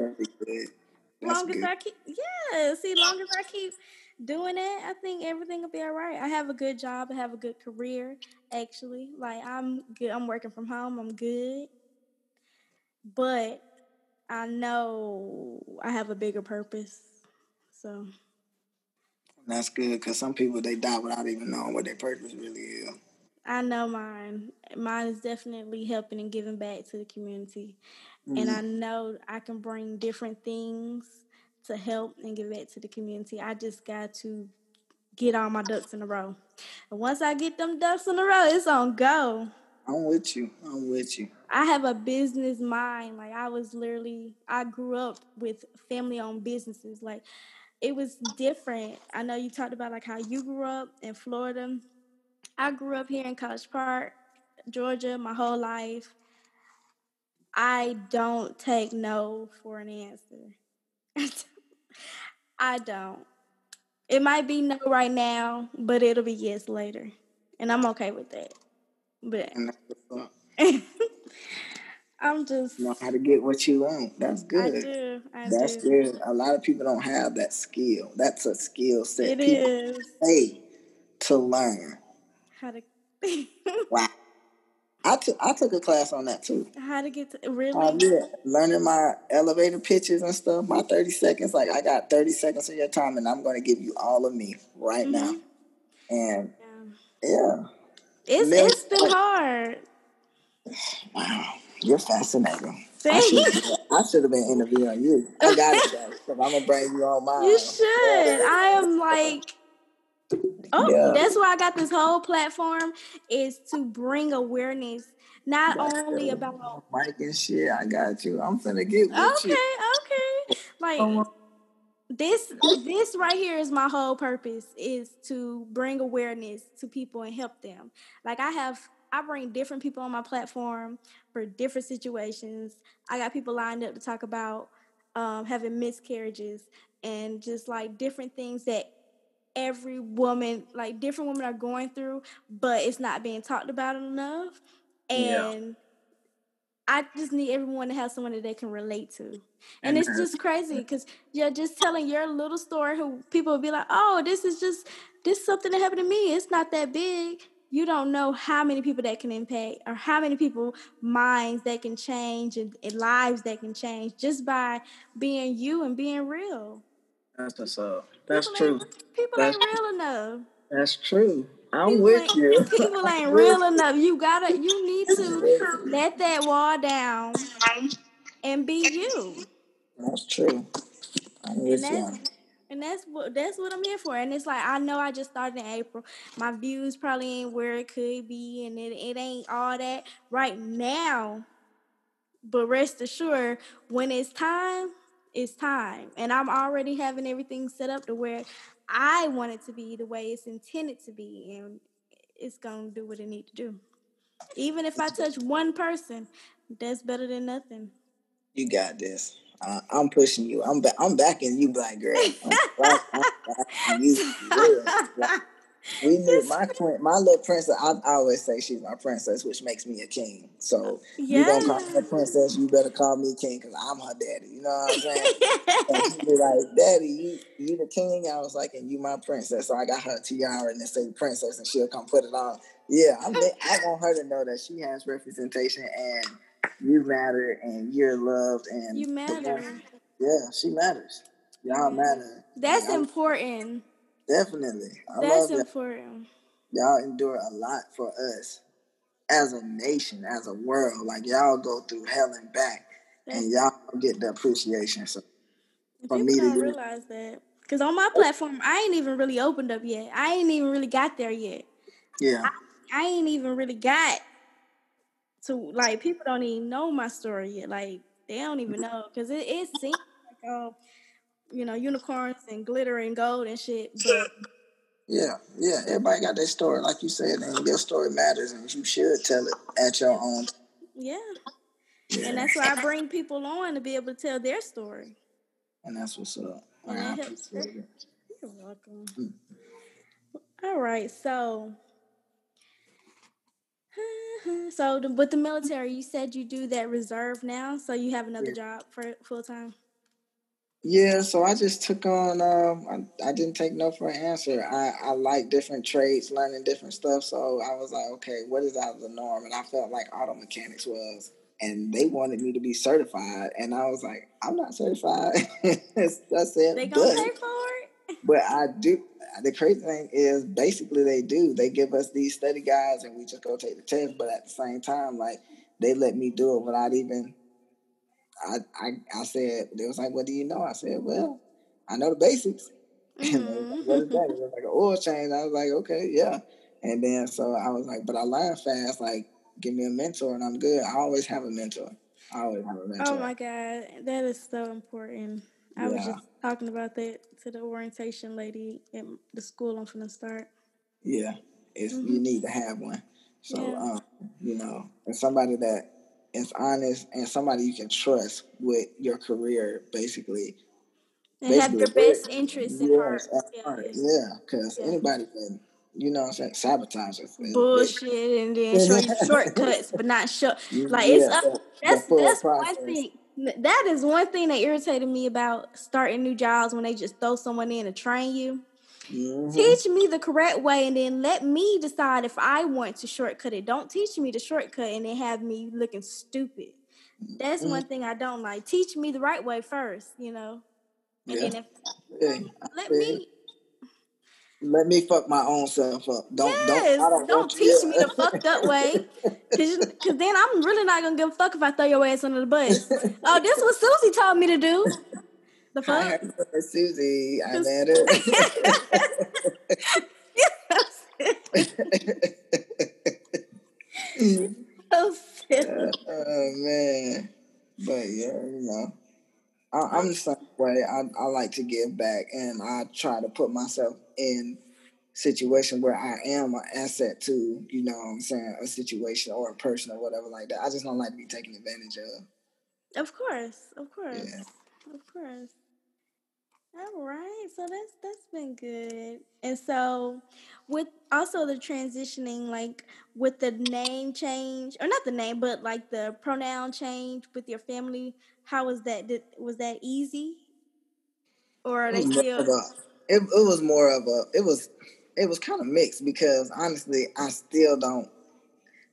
long as I keep, yeah, see, long as I keep doing it, I think everything will be all right. I have a good job. I have a good career. Actually, like I'm good. I'm working from home. I'm good but I know I have a bigger purpose. So that's good because some people they die without even knowing what their purpose really is. I know mine. Mine is definitely helping and giving back to the community. Mm-hmm. And I know I can bring different things to help and give back to the community. I just got to get all my ducks in a row. And once I get them ducks in a row, it's on go. I'm with you. I'm with you. I have a business mind. Like I was literally, I grew up with family-owned businesses. Like it was different. I know you talked about like how you grew up in Florida. I grew up here in College Park, Georgia, my whole life. I don't take no for an answer. [laughs] I don't. It might be no right now, but it'll be yes later. And I'm okay with that. But [laughs] I'm just know how to get what you want. That's good. I do. I That's do. good. A lot of people don't have that skill. That's a skill set. It people is. pay to learn. How to [laughs] Wow. I took I took a class on that too. how to get to really I did. Learning my elevator pitches and stuff, my 30 seconds. Like I got 30 seconds of your time and I'm gonna give you all of me right now. Mm-hmm. And Yeah. yeah. It's Milk- it's been hard. Wow. You're fascinating. I Thank should, I should have been interviewing you. I got it, though. 'cause I'm gonna bring you on mine. You should. I am like, oh, Yeah. that's why I got this whole platform is to bring awareness, not only uh, about. Mike and shit. I got you. I'm finna get with Okay, you. okay. Like this, this right here is my whole purpose is to bring awareness to people and help them. Like I have, I bring different people on my platform for different situations. I got people lined up to talk about um, having miscarriages and just like different things that every woman, like different women are going through, but it's not being talked about enough. Yeah. I just need everyone to have someone that they can relate to. And it's And- just crazy because you're just telling your little story who people will be like, oh, this is just this is something that happened to me. It's not that big. You don't know how many people that can impact or how many people minds that can change and, and lives that can change just by being you and being real. That's what's up. That's People true. People That's- ain't real enough. That's true. I'm People with you. [laughs] People ain't real enough. You gotta you need to let that wall down and be you. That's true. I'm And with that's you. and that's what that's what I'm here for. And it's like I know I just started in April. My views probably ain't where it could be, and it, it ain't all that right now. But rest assured, when it's time, it's time. And I'm already having everything set up to where I want it to be the way it's intended to be, and it's gonna do what it need to do. Even if I touch one person, that's better than nothing. You got this. Uh, I'm pushing you. I'm ba- I'm backing you, black girl. I'm, back- I'm [laughs] backing you. Yeah. Like, we [laughs] need my prin- my little princess. I, I always say she's my princess, which makes me a king. So you gonna call me a princess, you better call me king because I'm her daddy. You know what I'm saying? [laughs] And she be like, Daddy, you you the king. I was like, and you my princess. So I got her tiara and it say princess, and she'll come put it on. Yeah, I'm, I want her to know that she has representation and you matter and you're loved and you matter. Yeah, she matters. Y'all matter. That's important. Definitely. I That's love that. Y'all endure a lot for us as a nation, as a world. Like y'all go through hell and back, and y'all get the appreciation. So for me to realize that. Cause on my platform, I ain't even really opened up yet. I ain't even really got there yet. yeah, I ain't even really got to like people don't even know my story yet. Like they don't even know because it, it seems like uh, you know unicorns and glitter and gold and shit. But yeah, yeah. Everybody got their story, like you said, and your story matters, and you should tell it at your own. yeah, Yeah. and that's why I bring people on to be able to tell their story. and that's what's up. And I that helps. appreciate it. You're welcome. Hmm. All right, so. [sighs] So, the, with the military, you said you do that reserve now, so you have another Yeah. job for full time. Yeah, so I just took on. Um, I, I didn't take no for an answer. I, I like different trades, learning different stuff. So I was like, okay, what is out of the norm? And I felt like auto mechanics was, and they wanted me to be certified, and I was like, I'm not certified. [laughs] That's said, They gonna but, pay for it. but I do. The crazy thing is, basically, they do. They give us these study guides, and we just go take the test. But at the same time, like they let me do it without even I, I I said they was like, "What do you know?" I said, "Well, I know the basics." [laughs] And they was like, what is that? It was like an oil change. I was like, "Okay, yeah." And then so I was like, "But I learn fast. Like, give me a mentor, and I'm good. I always have a mentor. I always have a mentor." Oh my god, that is so important. I was just talking about that to the orientation lady at the school I'm gonna start. Yeah, It's mm-hmm. you need to have one. So yeah. um, you know, and somebody that is honest and somebody you can trust with your career, basically. And basically, have your best interest in heart. Yeah, because yeah. anybody can you know what I'm saying, sabotage us. Bullshit and then show you shortcuts, but not show [laughs] like yeah, it's up. That's that's one thing. That is one thing that irritated me about starting new jobs when they just throw someone in to train you. Mm-hmm. Teach me the correct way and then let me decide if I want to shortcut it. Don't teach me the shortcut and then have me looking stupid. That's mm-hmm. one thing I don't like. Teach me the right way first, you know. And yeah. then if yeah. let me let me fuck my own self up. Don't yes, don't, don't, don't teach me the fucked up way. [laughs] Cause, Cause then I'm really not gonna give a fuck if I throw your ass under the bus. oh, this was Susie told me to do. The fuck? I heard Susie. I met her. [laughs] oh, [laughs] oh man. But yeah, you know. I, am the same way. I, I like to give back, and I try to put myself in situation where I am an asset to, you know, I'm saying a situation or a person or whatever like that. I just don't like to be taken advantage of. Of course, of course, yeah. of course. All right, so that's that's been good. And so, with also the transitioning, like with the name change, or not the name, but like the pronoun change with your family, how was that? Did, was that easy? Or are they still? A, it, it was more of a. It was it was kind of mixed because honestly, I still don't.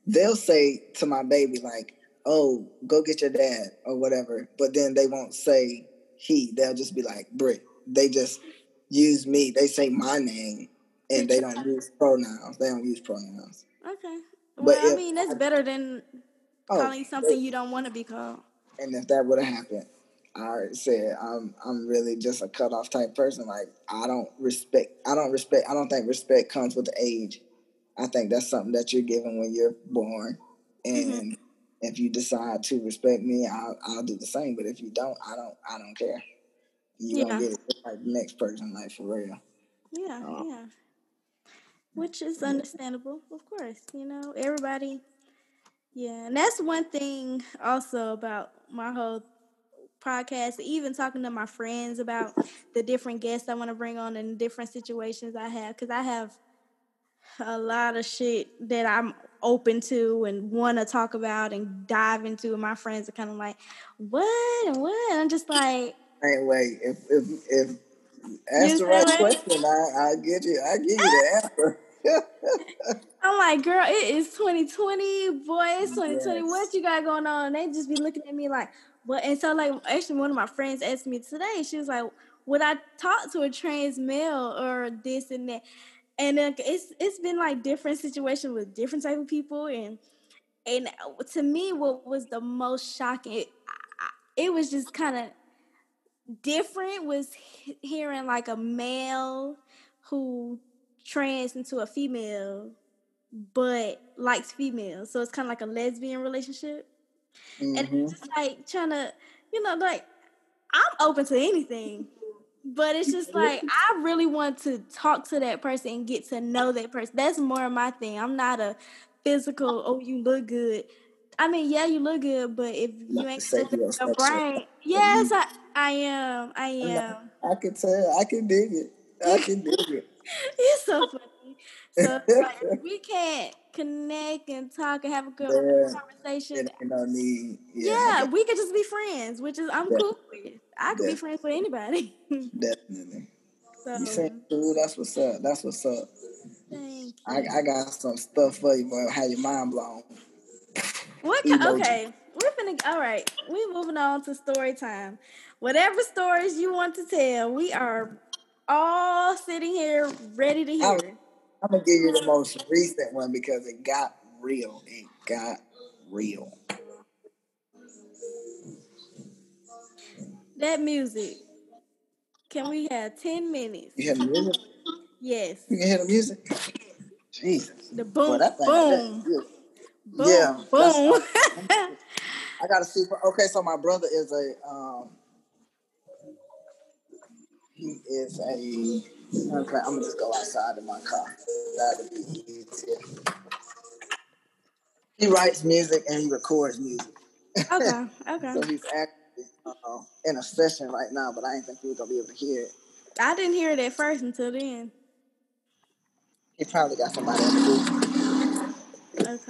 They'll say to my baby like, "Oh, go get your dad" or whatever, but then they won't say he. They'll just be like Britt. They just use me. They say my name, and they don't use pronouns. They don't use pronouns. Okay. Well, but I mean, that's better than oh, calling something you don't want to be called. And if that would have happened, I said I'm I'm really just a cutoff type person. Like I don't respect I don't respect I don't think respect comes with age. I think that's something that you're given when you're born. Mm-hmm. And mm-hmm. if you decide to respect me, I'll I'll do the same. But if you don't, I don't I don't care. You yeah. don't get like the next person, like for real. Yeah, um, yeah. Which is understandable, of course. You know, everybody yeah, and that's one thing also about my whole podcast, even talking to my friends about the different guests I want to bring on and different situations I have, because I have a lot of shit that I'm open to and want to talk about and dive into. And my friends are kind of like, "What and what?" And I'm just like, "Hey, wait. If if if ask the right question, I I get you. I give you the answer." [laughs] I'm like, girl, it is 2020, boy, it's 2020. Yes. What you got going on? And they just be looking at me like, what? And so, like, actually, one of my friends asked me today. She was like, "Would I talk to a trans male or this and that?" And then it's it's been like different situations with different type of people, and and to me, what was the most shocking? It, it was just kind of different. Was hearing like a male who trans into a female, but likes females. So it's kind of like a lesbian relationship. Mm-hmm. And it's just like trying to, you know, like I'm open to anything. But it's just like [laughs] I really want to talk to that person and get to know that person. That's more of my thing. I'm not a physical, oh, you look good. I mean, yeah, you look good, but if you ain't your brain, [laughs] yes, I, I am. I am. I can tell. I can dig it. I [laughs] can dig it. It's so funny. So like, [laughs] we can't connect and talk and have a good yeah. conversation. no need. Yeah, yeah we could just be friends, which is I'm cool with. I could be friends with anybody. Definitely. So, you saying cool? That's what's up. That's what's up. Thank I, I got some stuff for you, boy. Have your mind blown. What? okay, we're finna. All right, we moving on to story time. Whatever stories you want to tell, we are all sitting here ready to hear. I'm, I'm gonna give you the most recent one because it got real. It got real. That music. Can we have 10 minutes? You the music? Yes. You can hear the music? Jesus. The boom, Boy, boom. Boom. Yeah. Boom. [laughs] I got a super. Okay, so my brother is a um, He is a. I'm gonna just go outside in my car. That'll be easier. He writes music and he records music. Okay, [laughs] okay. so he's actually uh, in a session right now, but I didn't think he was gonna be able to hear it. I didn't hear it at first until then. He probably got somebody booth. Okay. Let's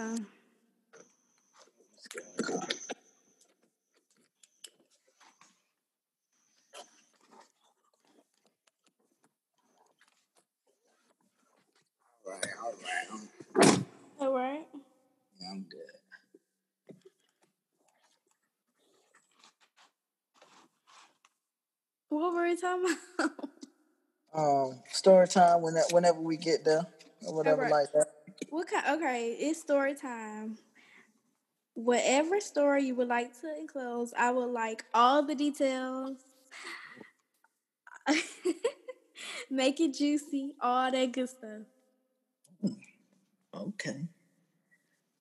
get in the car. All right, all right. I'm, All right. yeah, I'm good. What were we talking about? Um, story time whenever, whenever we get there or whatever Alright. like that. what kind? Okay, it's story time. Whatever story you would like to enclose, I would like all the details. [laughs] Make it juicy, all that good stuff. Okay.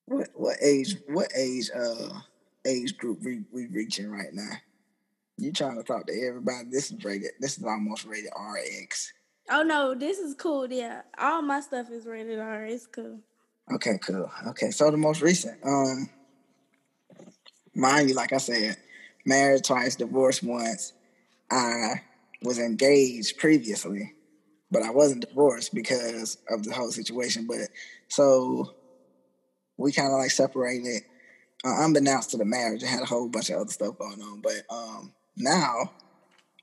What what age what age uh age group we we reaching right now? You trying to talk to everybody? This is rated. This is almost rated RX. Oh no, this is cool. Yeah, all my stuff is rated R. It's cool. Okay, cool. Okay, so the most recent, um, mind you, like I said, married twice, divorced once. I was engaged previously, but I wasn't divorced because of the whole situation. But so we kind of like separated, uh, unbeknownst to the marriage. I had a whole bunch of other stuff going on, but um, now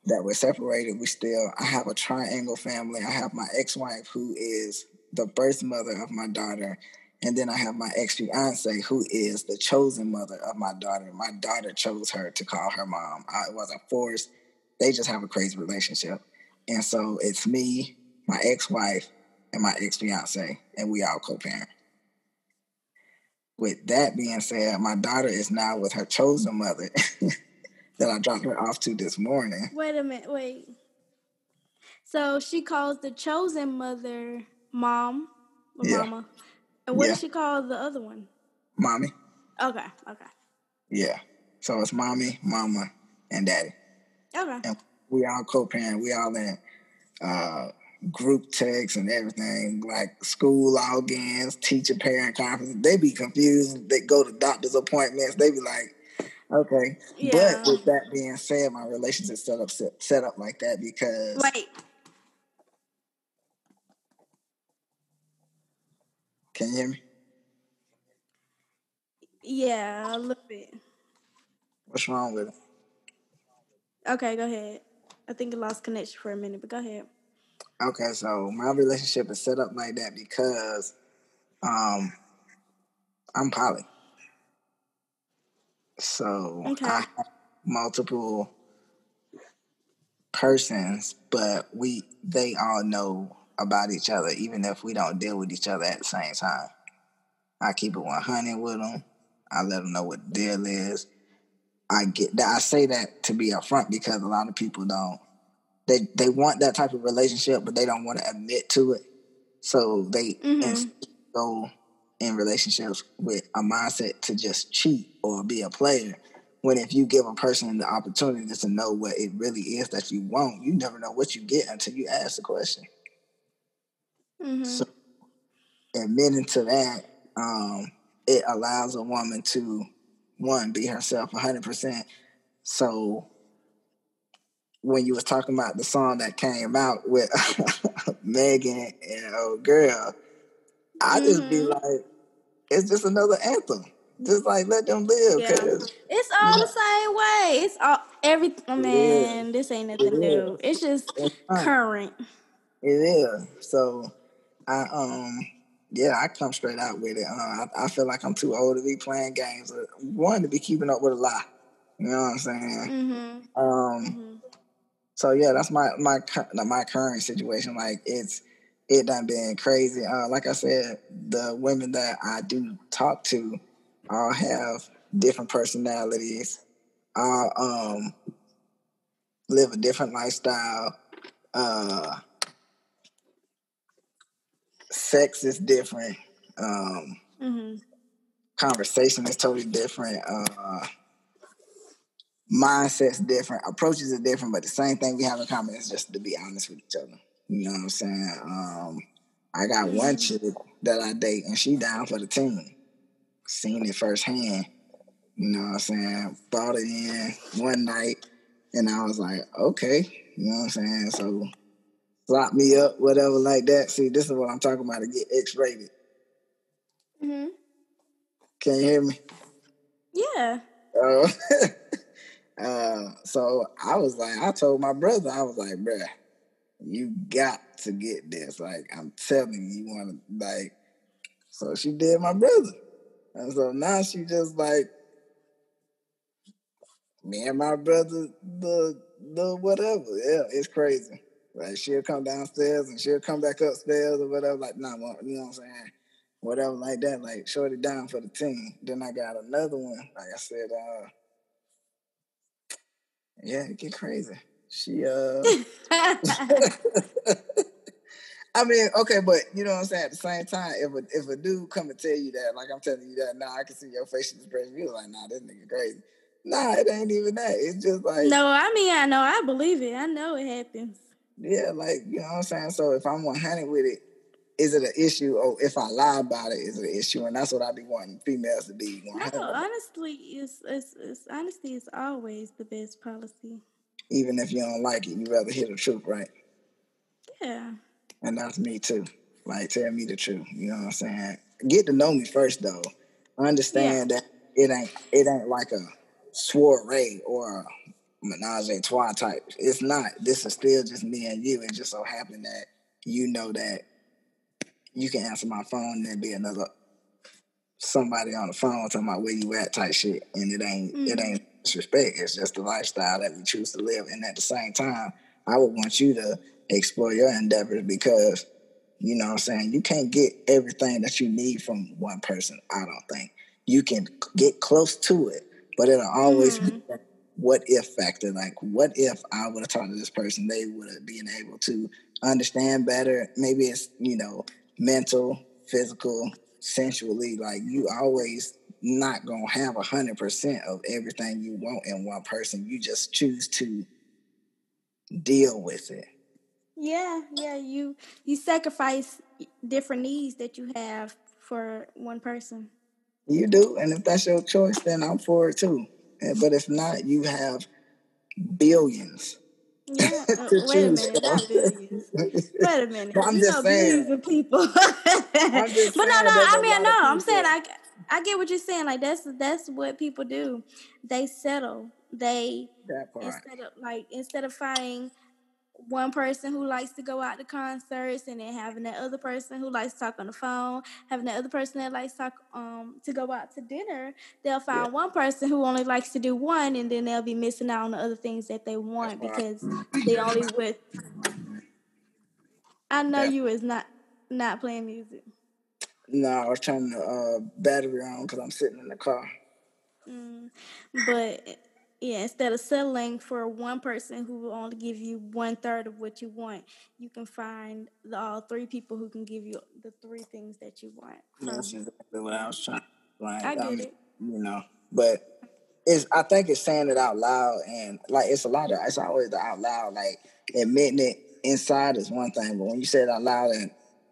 that we're separated, we still I have a triangle family. I have my ex-wife who is the birth mother of my daughter, and then I have my ex-fiance who is the chosen mother of my daughter. My daughter chose her to call her mom. I, it wasn't forced. They just have a crazy relationship. And so it's me, my ex-wife, and my ex-fiance, and we all co-parent. With that being said, my daughter is now with her chosen mother [laughs] that I dropped her off to this morning. Wait a minute. Wait. So she calls the chosen mother mom or Yeah. mama, and what Yeah. does she call the other one? Mommy. Okay. Okay. Yeah. So it's mommy, mama, and daddy. Okay. And we all co-parent. We all in uh, group texts and everything, like school logins, teacher parent conferences. They be confused. They go to doctor's appointments. They be like, okay. Yeah. But with that being said, my relationship set up set, set up like that because Wait. Can you hear me? Yeah, a little bit. What's wrong with it? Okay, go ahead. I think it lost connection for a minute, but go ahead. Okay, so my relationship is set up like that because um I'm poly. So Okay. I have multiple persons, but we they all know about each other, even if we don't deal with each other at the same time. I keep it 100 with them. I let them know what the deal is. I get that. I say that to be upfront because a lot of people don't. They they want that type of relationship, but they don't want to admit to it. So they Mhm. go in relationships with a mindset to just cheat or be a player. When if you give a person the opportunity to know what it really is that you want, you never know what you get until you ask the question. Hmm So admitting to that, um, it allows a woman to one be herself hundred percent. So when you was talking about the song that came out with [laughs] Megan and old girl, I just be Mhm. like, it's just another anthem. Just like let them live. Yeah. 'cause It's all the same way. It's all every oh, man. This ain't nothing It new. is. It's just it's current. It is. So I um yeah, I come straight out with it. Uh, I, I feel like I'm too old to be playing games. Uh, One to be keeping up with a lie. You know what I'm saying? Mm-hmm. Um hmm so yeah, that's my my my current situation. Like it's it done been crazy. Uh, like I said, the women that I do talk to all have different personalities. All um live a different lifestyle. Uh, sex is different. Um, hmm conversation is totally different. Uh, mindsets different, approaches are different, but the same thing we have in common is just to be honest with each other. You know what I'm saying? Um, I got one chick that I date, and she down for the team. Seen it firsthand. You know what I'm saying? Brought it in one night, and I was like, okay. You know what I'm saying? So lock me up, whatever like that. See, this is what I'm talking about to get X rated. Mm-hmm. Can you hear me? Yeah. Uh, [laughs] uh, so I was like, I told my brother, I was like, bruh, you got to get this. Like, I'm telling you, you want to, like, so she did my brother. And so now she just like, me and my brother, the, the whatever. Yeah, it's crazy. Like, she'll come downstairs and she'll come back upstairs or whatever. Like, nah, you know what I'm saying? Whatever like that, like, shorty down for the team. Then I got another one. Like I said, uh, yeah, it get crazy. She uh [laughs] [laughs] I mean, okay, but you know what I'm saying. At the same time, if a if a dude come and tell you that, like I'm telling you that, nah, I can see your facial expression. You're like, nah, this nigga crazy. Nah, it ain't even that. It's just like no. I mean, I know, I believe it. I know it happens. Yeah, like you know what I'm saying. So if I'm 100 with it, is it an issue? Or if I lie about it, is it an issue? And that's what I be wanting females to be. No, honestly, it's, it's, it's honesty is always the best policy. Even if you don't like it, you rather hear the truth, right? Yeah. And that's me too. Like, tell me the truth. You know what I'm saying? Get to know me first, though. Understand yeah. that it ain't it ain't like a soiree or a menage a trois type. It's not. This is still just me and you. It just so happened that you know that you can answer my phone and there be another somebody on the phone talking about where you at type shit, and it ain't mm. it ain't disrespect. It's just the lifestyle that we choose to live, and at the same time, I would want you to explore your endeavors because you know what I'm saying you can't get everything that you need from one person. I don't think you can get close to it, but it'll always mm. be. What if factor. Like, what if I would have talked to this person, they would have been able to understand better. Maybe it's you know mental, physical, sensually, like you always not gonna have a hundred percent of everything you want in one person. You just choose to deal with it. Yeah, yeah. You you sacrifice different needs that you have for one person. You do, and if that's your choice, then I'm for it too. But if not, you have billions yeah, [laughs] uh, wait a minute, not billions. Wait a minute. [laughs] I'm you just know, saying. of people. [laughs] but no, no. I mean, no. I'm saying I, I get what you're saying. Like that's that's what people do. They settle. They instead of like instead of finding one person who likes to go out to concerts and then having that other person who likes to talk on the phone, having that other person that likes to talk um to go out to dinner, they'll find yeah. one person who only likes to do one and then they'll be missing out on the other things that they want because they only with I know yeah. you is not not playing music. No, I was turning the uh, battery on because I'm sitting in the car. Mm, but yeah, instead of settling for one person who will only give you one third of what you want, you can find the, all three people who can give you the three things that you want. That's exactly what I was trying. Like, I get um, it. You know, but it's I think it's saying it out loud and like it's a lot of it's always the out loud. Like admitting it inside is one thing, but when you say it out loud and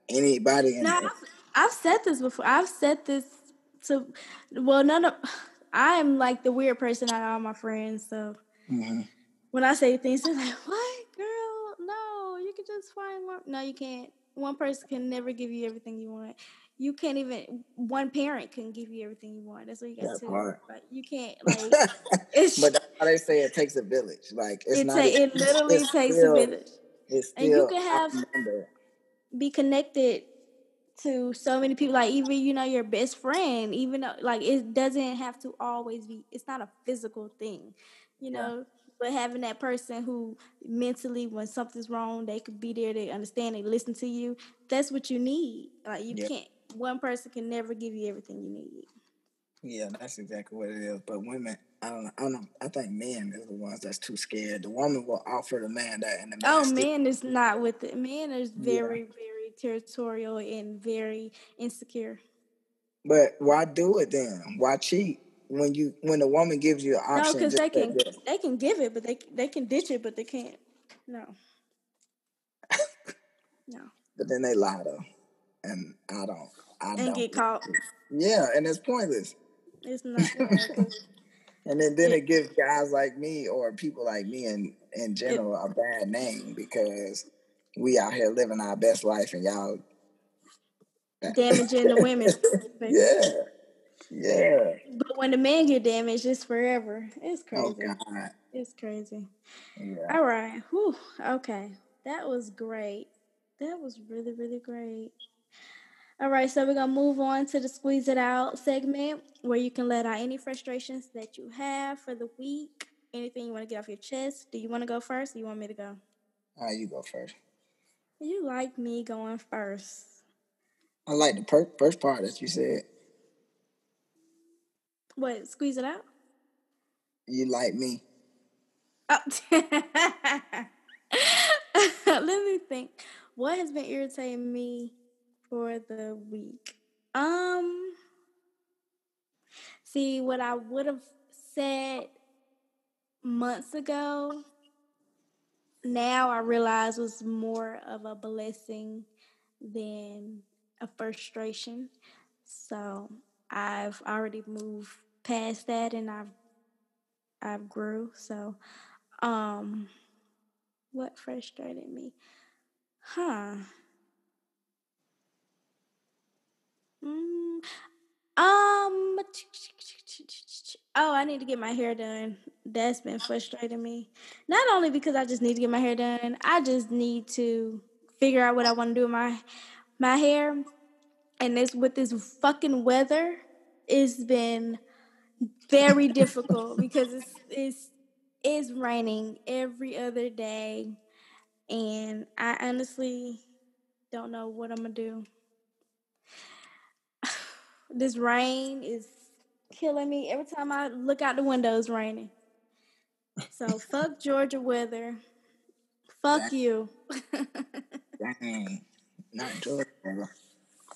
anybody, no, I've, I've said this before. I've said this to well, none of I'm like the weird person out of all my friends. So mm-hmm. when I say things, [laughs] they're like, "What, girl? No, you can just find one. No, you can't. One person can never give you everything you want. You can't even. One parent can give you everything you want. That's what you got to. But you can't. [laughs] Like it's. but that's how they say it takes a village. Like it's, not. it literally takes still, a village. It's still, and you can have be connected to so many people like even you know your best friend even though like it doesn't have to always be it's not a physical thing you know yeah. but having that person who mentally when something's wrong they could be there they understand they listen to you that's what you need like you yeah. can't one person can never give you everything you need yeah that's exactly what it is but women I don't, I don't know. I think men is the ones that's too scared. The woman will offer the man that, and the man. Oh, man is not with it. Man is very, yeah. very territorial and very insecure. But why do it then? Why cheat? when you when the woman gives you an option. No, because they can yes. they can give it, but they they can ditch it, but they can't. No. no. But then they lie though, and I don't. I And don't. get caught. Yeah, and it's pointless. It's not. [laughs] And then, then it gives guys like me or people like me in in general a bad name because we out here living our best life and y'all. [laughs] damaging the women. Yeah, yeah. But when the men get damaged, it's forever. It's Oh crazy. God. It's crazy. Yeah. All right. Whew. Okay. That was great. That was really, really great. All right, so we're gonna move on to the squeeze it out segment where you can let out any frustrations that you have for the week, anything you want to get off your chest. Do you want to go first or you want me to go? All right, you go first. You like me going first. I like the per- first part that you said. What, squeeze it out? You like me. Oh. [laughs] Let me think. What has been irritating me for the week? Um see what I would have said months ago now I realize was more of a blessing than a frustration. So I've already moved past that and I've I've grew. So um what frustrated me? Huh. Mm, um [tsk] [tsk] [tsk] Oh, I need to get my hair done. That's been frustrating me. Not only because I just need to get my hair done, I just need to figure out what I want to do with my my hair. And this with this fucking weather, it's been very difficult [laughs] because it's it's it's raining every other day and I honestly don't know what I'm gonna do. [sighs] this rain is killing me. Every time I look out the window, it's raining. So [laughs] fuck Georgia weather. Fuck you. [laughs] Dang. Not Georgia.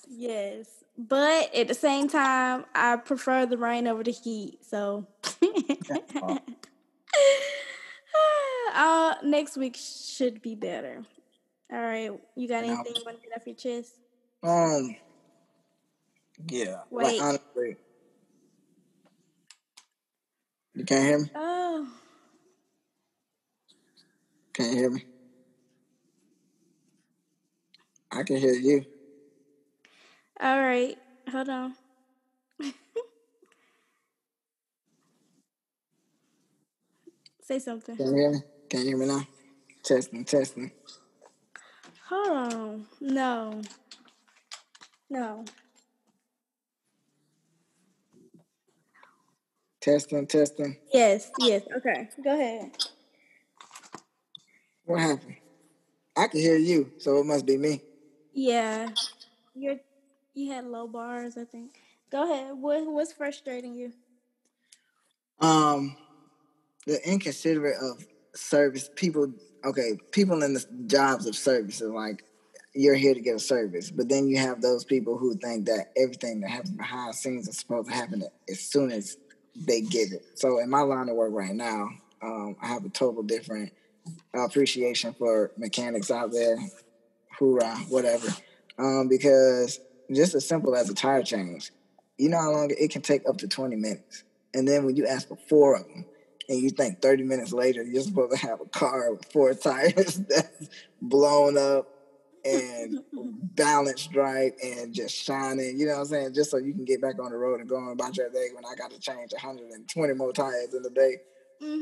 yes. But at the same time, I prefer the rain over the heat. So [laughs] uh, next week should be better. All right. You got anything you want to get off your chest? Um. Yeah. Wait. Like honestly. You can't hear me? Oh. Can't hear me? I can hear you. All right. Hold on. [laughs] Say something. Can you hear me? Can you hear me now? Testing, testing. Hold on. No. No. Testing, testing. Yes, yes. Okay. Go ahead. What happened? I can hear you, so it must be me. Yeah. You're you had low bars, I think. Go ahead. What what's frustrating you? Um, the inconsiderate of service people. Okay, people in the jobs of service are like, you're here to get a service, but then you have those people who think that everything that happens behind the scenes is supposed to happen as soon as they give it. So in my line of work right now, um, I have a total different appreciation for mechanics out there. Hoorah, whatever. Um, because just as simple as a tire change, you know how long it can take up to 20 minutes. And then when you ask for four of them, and you think 30 minutes later you're supposed to have a car with four [laughs] tires that's blown up and [laughs] balanced right and just shining, you know what I'm saying? Just so you can get back on the road and go on about your day when I got to change 120 more tires in the day.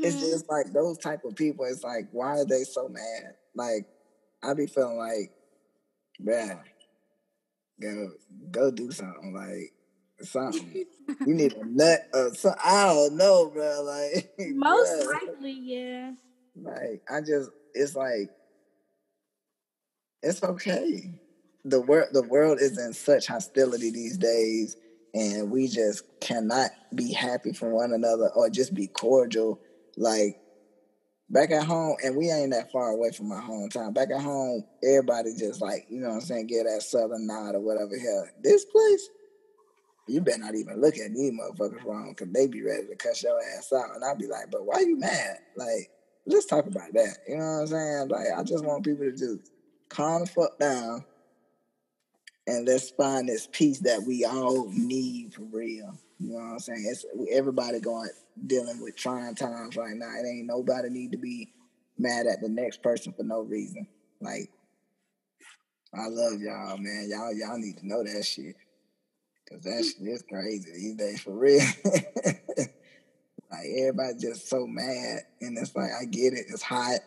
It's Mhm. just like those type of people, it's like, why are they so mad? Like, I be feeling like, bruh, go go do something. Like something. you need a [laughs] nut or something. I don't know, bro. Like [laughs] Most likely, yeah. Like I just it's like it's okay. The world the world is in such hostility these days and we just cannot be happy for one another or just be cordial. Like back at home, and we ain't that far away from my hometown. Back at home, everybody just like, you know what I'm saying, get that southern nod or whatever here. This place, you better not even look at these motherfuckers wrong because they be ready to cut your ass out. And I'll be like, but why you mad? Like, let's talk about that. You know what I'm saying? Like, I just want people to just calm the fuck down and let's find this peace that we all need for real. You know what I'm saying? It's everybody going dealing with trying times right now. It ain't nobody need to be mad at the next person for no reason. Like, I love y'all, man. Y'all, y'all need to know that shit. Cause that mm. shit is crazy these days for real. [laughs] like everybody just so mad. And it's like I get it, it's hot.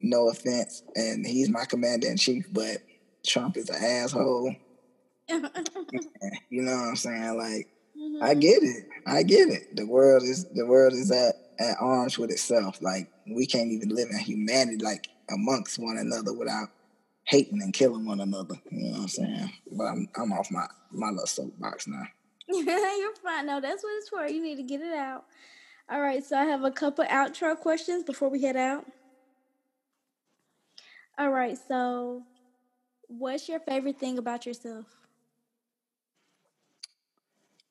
No offense. And he's my commander in chief, but Trump is an asshole. [laughs] you know what I'm saying? Like, mm-hmm. I get it. I get it. The world is the world is at, at arms with itself. Like we can't even live in humanity like amongst one another without hating and killing one another. You know what I'm saying? But I'm, I'm off my my little soapbox now. [laughs] You're fine. No, that's what it's for. You need to get it out. All right, so I have a couple outro questions before we head out. All right, so What's your favorite thing about yourself?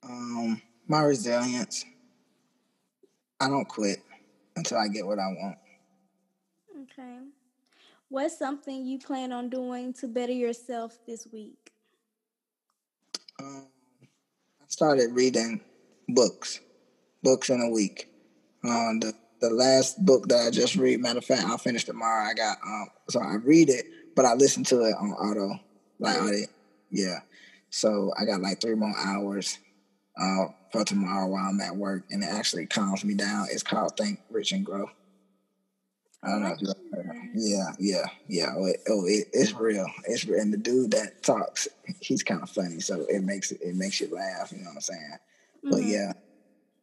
Um, my resilience. I don't quit until I get what I want. Okay. What's something you plan on doing to better yourself this week? Um, I started reading books, books in a week. Um, the the last book that I just read, matter of fact, I'll finish tomorrow. I got um, so I read it but I listen to it on auto, like audio. Yeah. So I got like three more hours uh, for tomorrow while I'm at work, and it actually calms me down. It's called Think Rich and Grow. I don't know if you Yeah, yeah, yeah. Oh, it, oh it, it's real. It's real. And the dude that talks, he's kind of funny, so it makes it, it makes you laugh. You know what I'm saying? Mm-hmm. But yeah.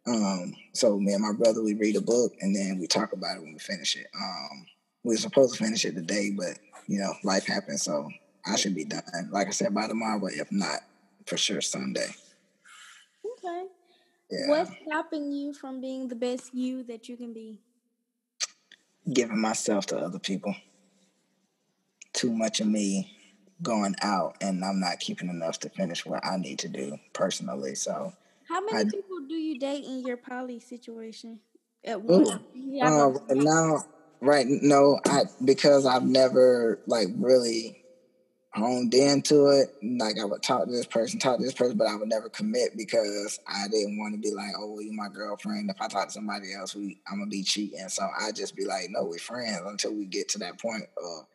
Um, so me and my brother, we read a book and then we talk about it when we finish it. Um, we were supposed to finish it today, but you know, life happens. So I should be done. Like I said, by tomorrow, but if not, for sure Sunday. Okay. Yeah. What's stopping you from being the best you that you can be? Giving myself to other people. Too much of me going out, and I'm not keeping enough to finish what I need to do personally. So, how many I, people do you date in your poly situation at once? Uh, now, Right. No, I because I've never like really honed into it. Like I would talk to this person, talk to this person, but I would never commit because I didn't want to be like, oh, well, you my girlfriend. If I talk to somebody else, we I'm gonna be cheating. So I just be like, no, we're friends until we get to that point. Of,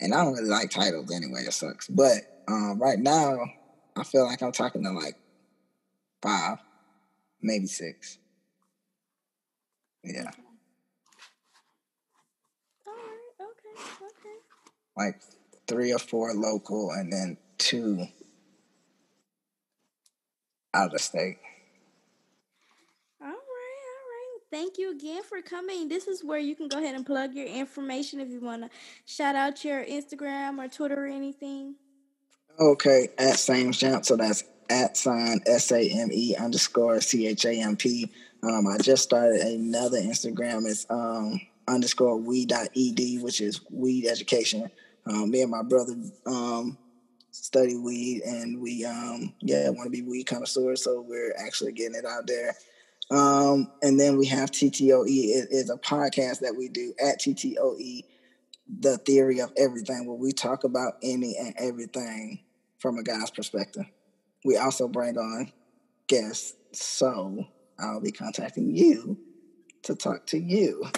and I don't really like titles anyway. It sucks. But um, right now, I feel like I'm talking to like five, maybe six. Yeah. Okay. All right. Okay. Okay. Like three or four local and then two out of state. All right, all right. Thank you again for coming. This is where you can go ahead and plug your information if you want to shout out your Instagram or Twitter or anything. Okay, at Same Champ. So that's at sign S A M E underscore C H A M P. Um, I just started another Instagram. It's um, underscore weed.ed, which is weed education. Um, me and my brother um, study weed, and we um, yeah want to be weed connoisseurs, so we're actually getting it out there. Um, and then we have TTOE. It is a podcast that we do at TTOE, the theory of everything, where we talk about any and everything from a guy's perspective. We also bring on guests, so I'll be contacting you to talk to you. [laughs]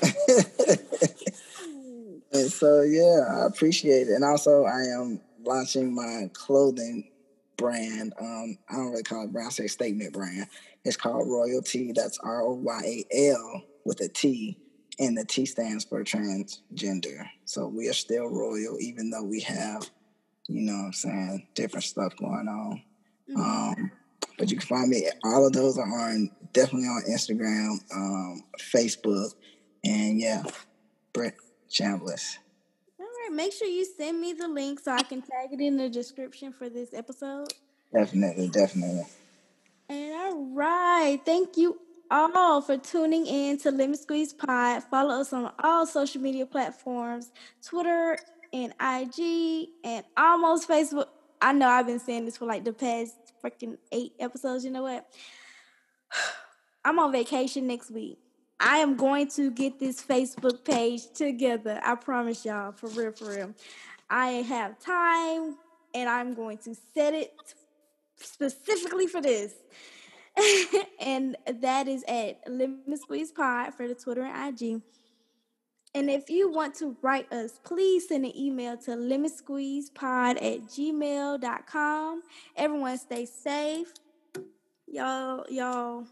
And so yeah, I appreciate it. And also I am launching my clothing brand. Um, I don't really call it brand, I say statement brand. It's called Royalty. That's R O Y A L with a T. And the T stands for transgender. So we are still royal, even though we have, you know what I'm saying, different stuff going on. Um, but you can find me, all of those are on definitely on Instagram, um, Facebook, and yeah, Brett Chambliss. All right, make sure you send me the link so I can tag it in the description for this episode. Definitely, definitely. And all right, thank you all for tuning in to Lemon Squeeze Pod. Follow us on all social media platforms Twitter and IG and almost Facebook. I know I've been saying this for like the past freaking eight episodes. You know what? [sighs] I'm on vacation next week. I am going to get this Facebook page together. I promise y'all, for real, for real. I have time and I'm going to set it specifically for this. [laughs] and that is at Lemon Squeeze Pod for the Twitter and IG. And if you want to write us, please send an email to lemonsqueezepod at gmail.com. Everyone stay safe. Y'all, y'all,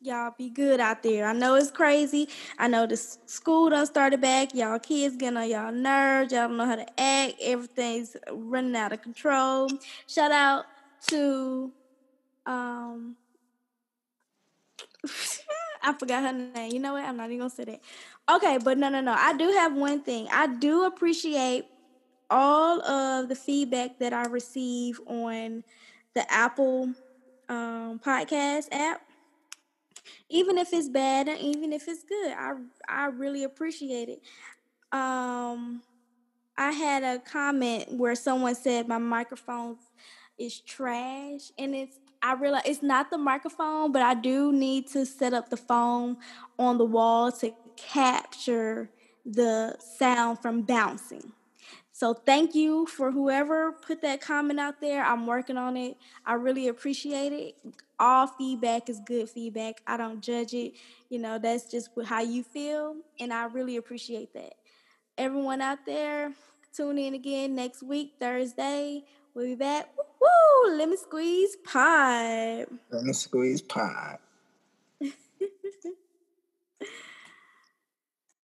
y'all be good out there. I know it's crazy. I know the school done started back. Y'all kids getting on y'all nerves. Y'all don't know how to act. Everything's running out of control. Shout out to um [laughs] I forgot her name. You know what? I'm not even gonna say that. Okay, but no, no, no. I do have one thing. I do appreciate all of the feedback that I receive on the Apple um, podcast app. Even if it's bad and even if it's good, I I really appreciate it. Um, I had a comment where someone said my microphone is trash, and it's I realize it's not the microphone, but I do need to set up the phone on the wall to capture the sound from bouncing. So thank you for whoever put that comment out there. I'm working on it. I really appreciate it. All feedback is good feedback. I don't judge it. You know, that's just how you feel, and I really appreciate that. Everyone out there, tune in again next week, Thursday. We'll be back. Woo! Lemon squeeze pod. Lemon squeeze pod. [laughs]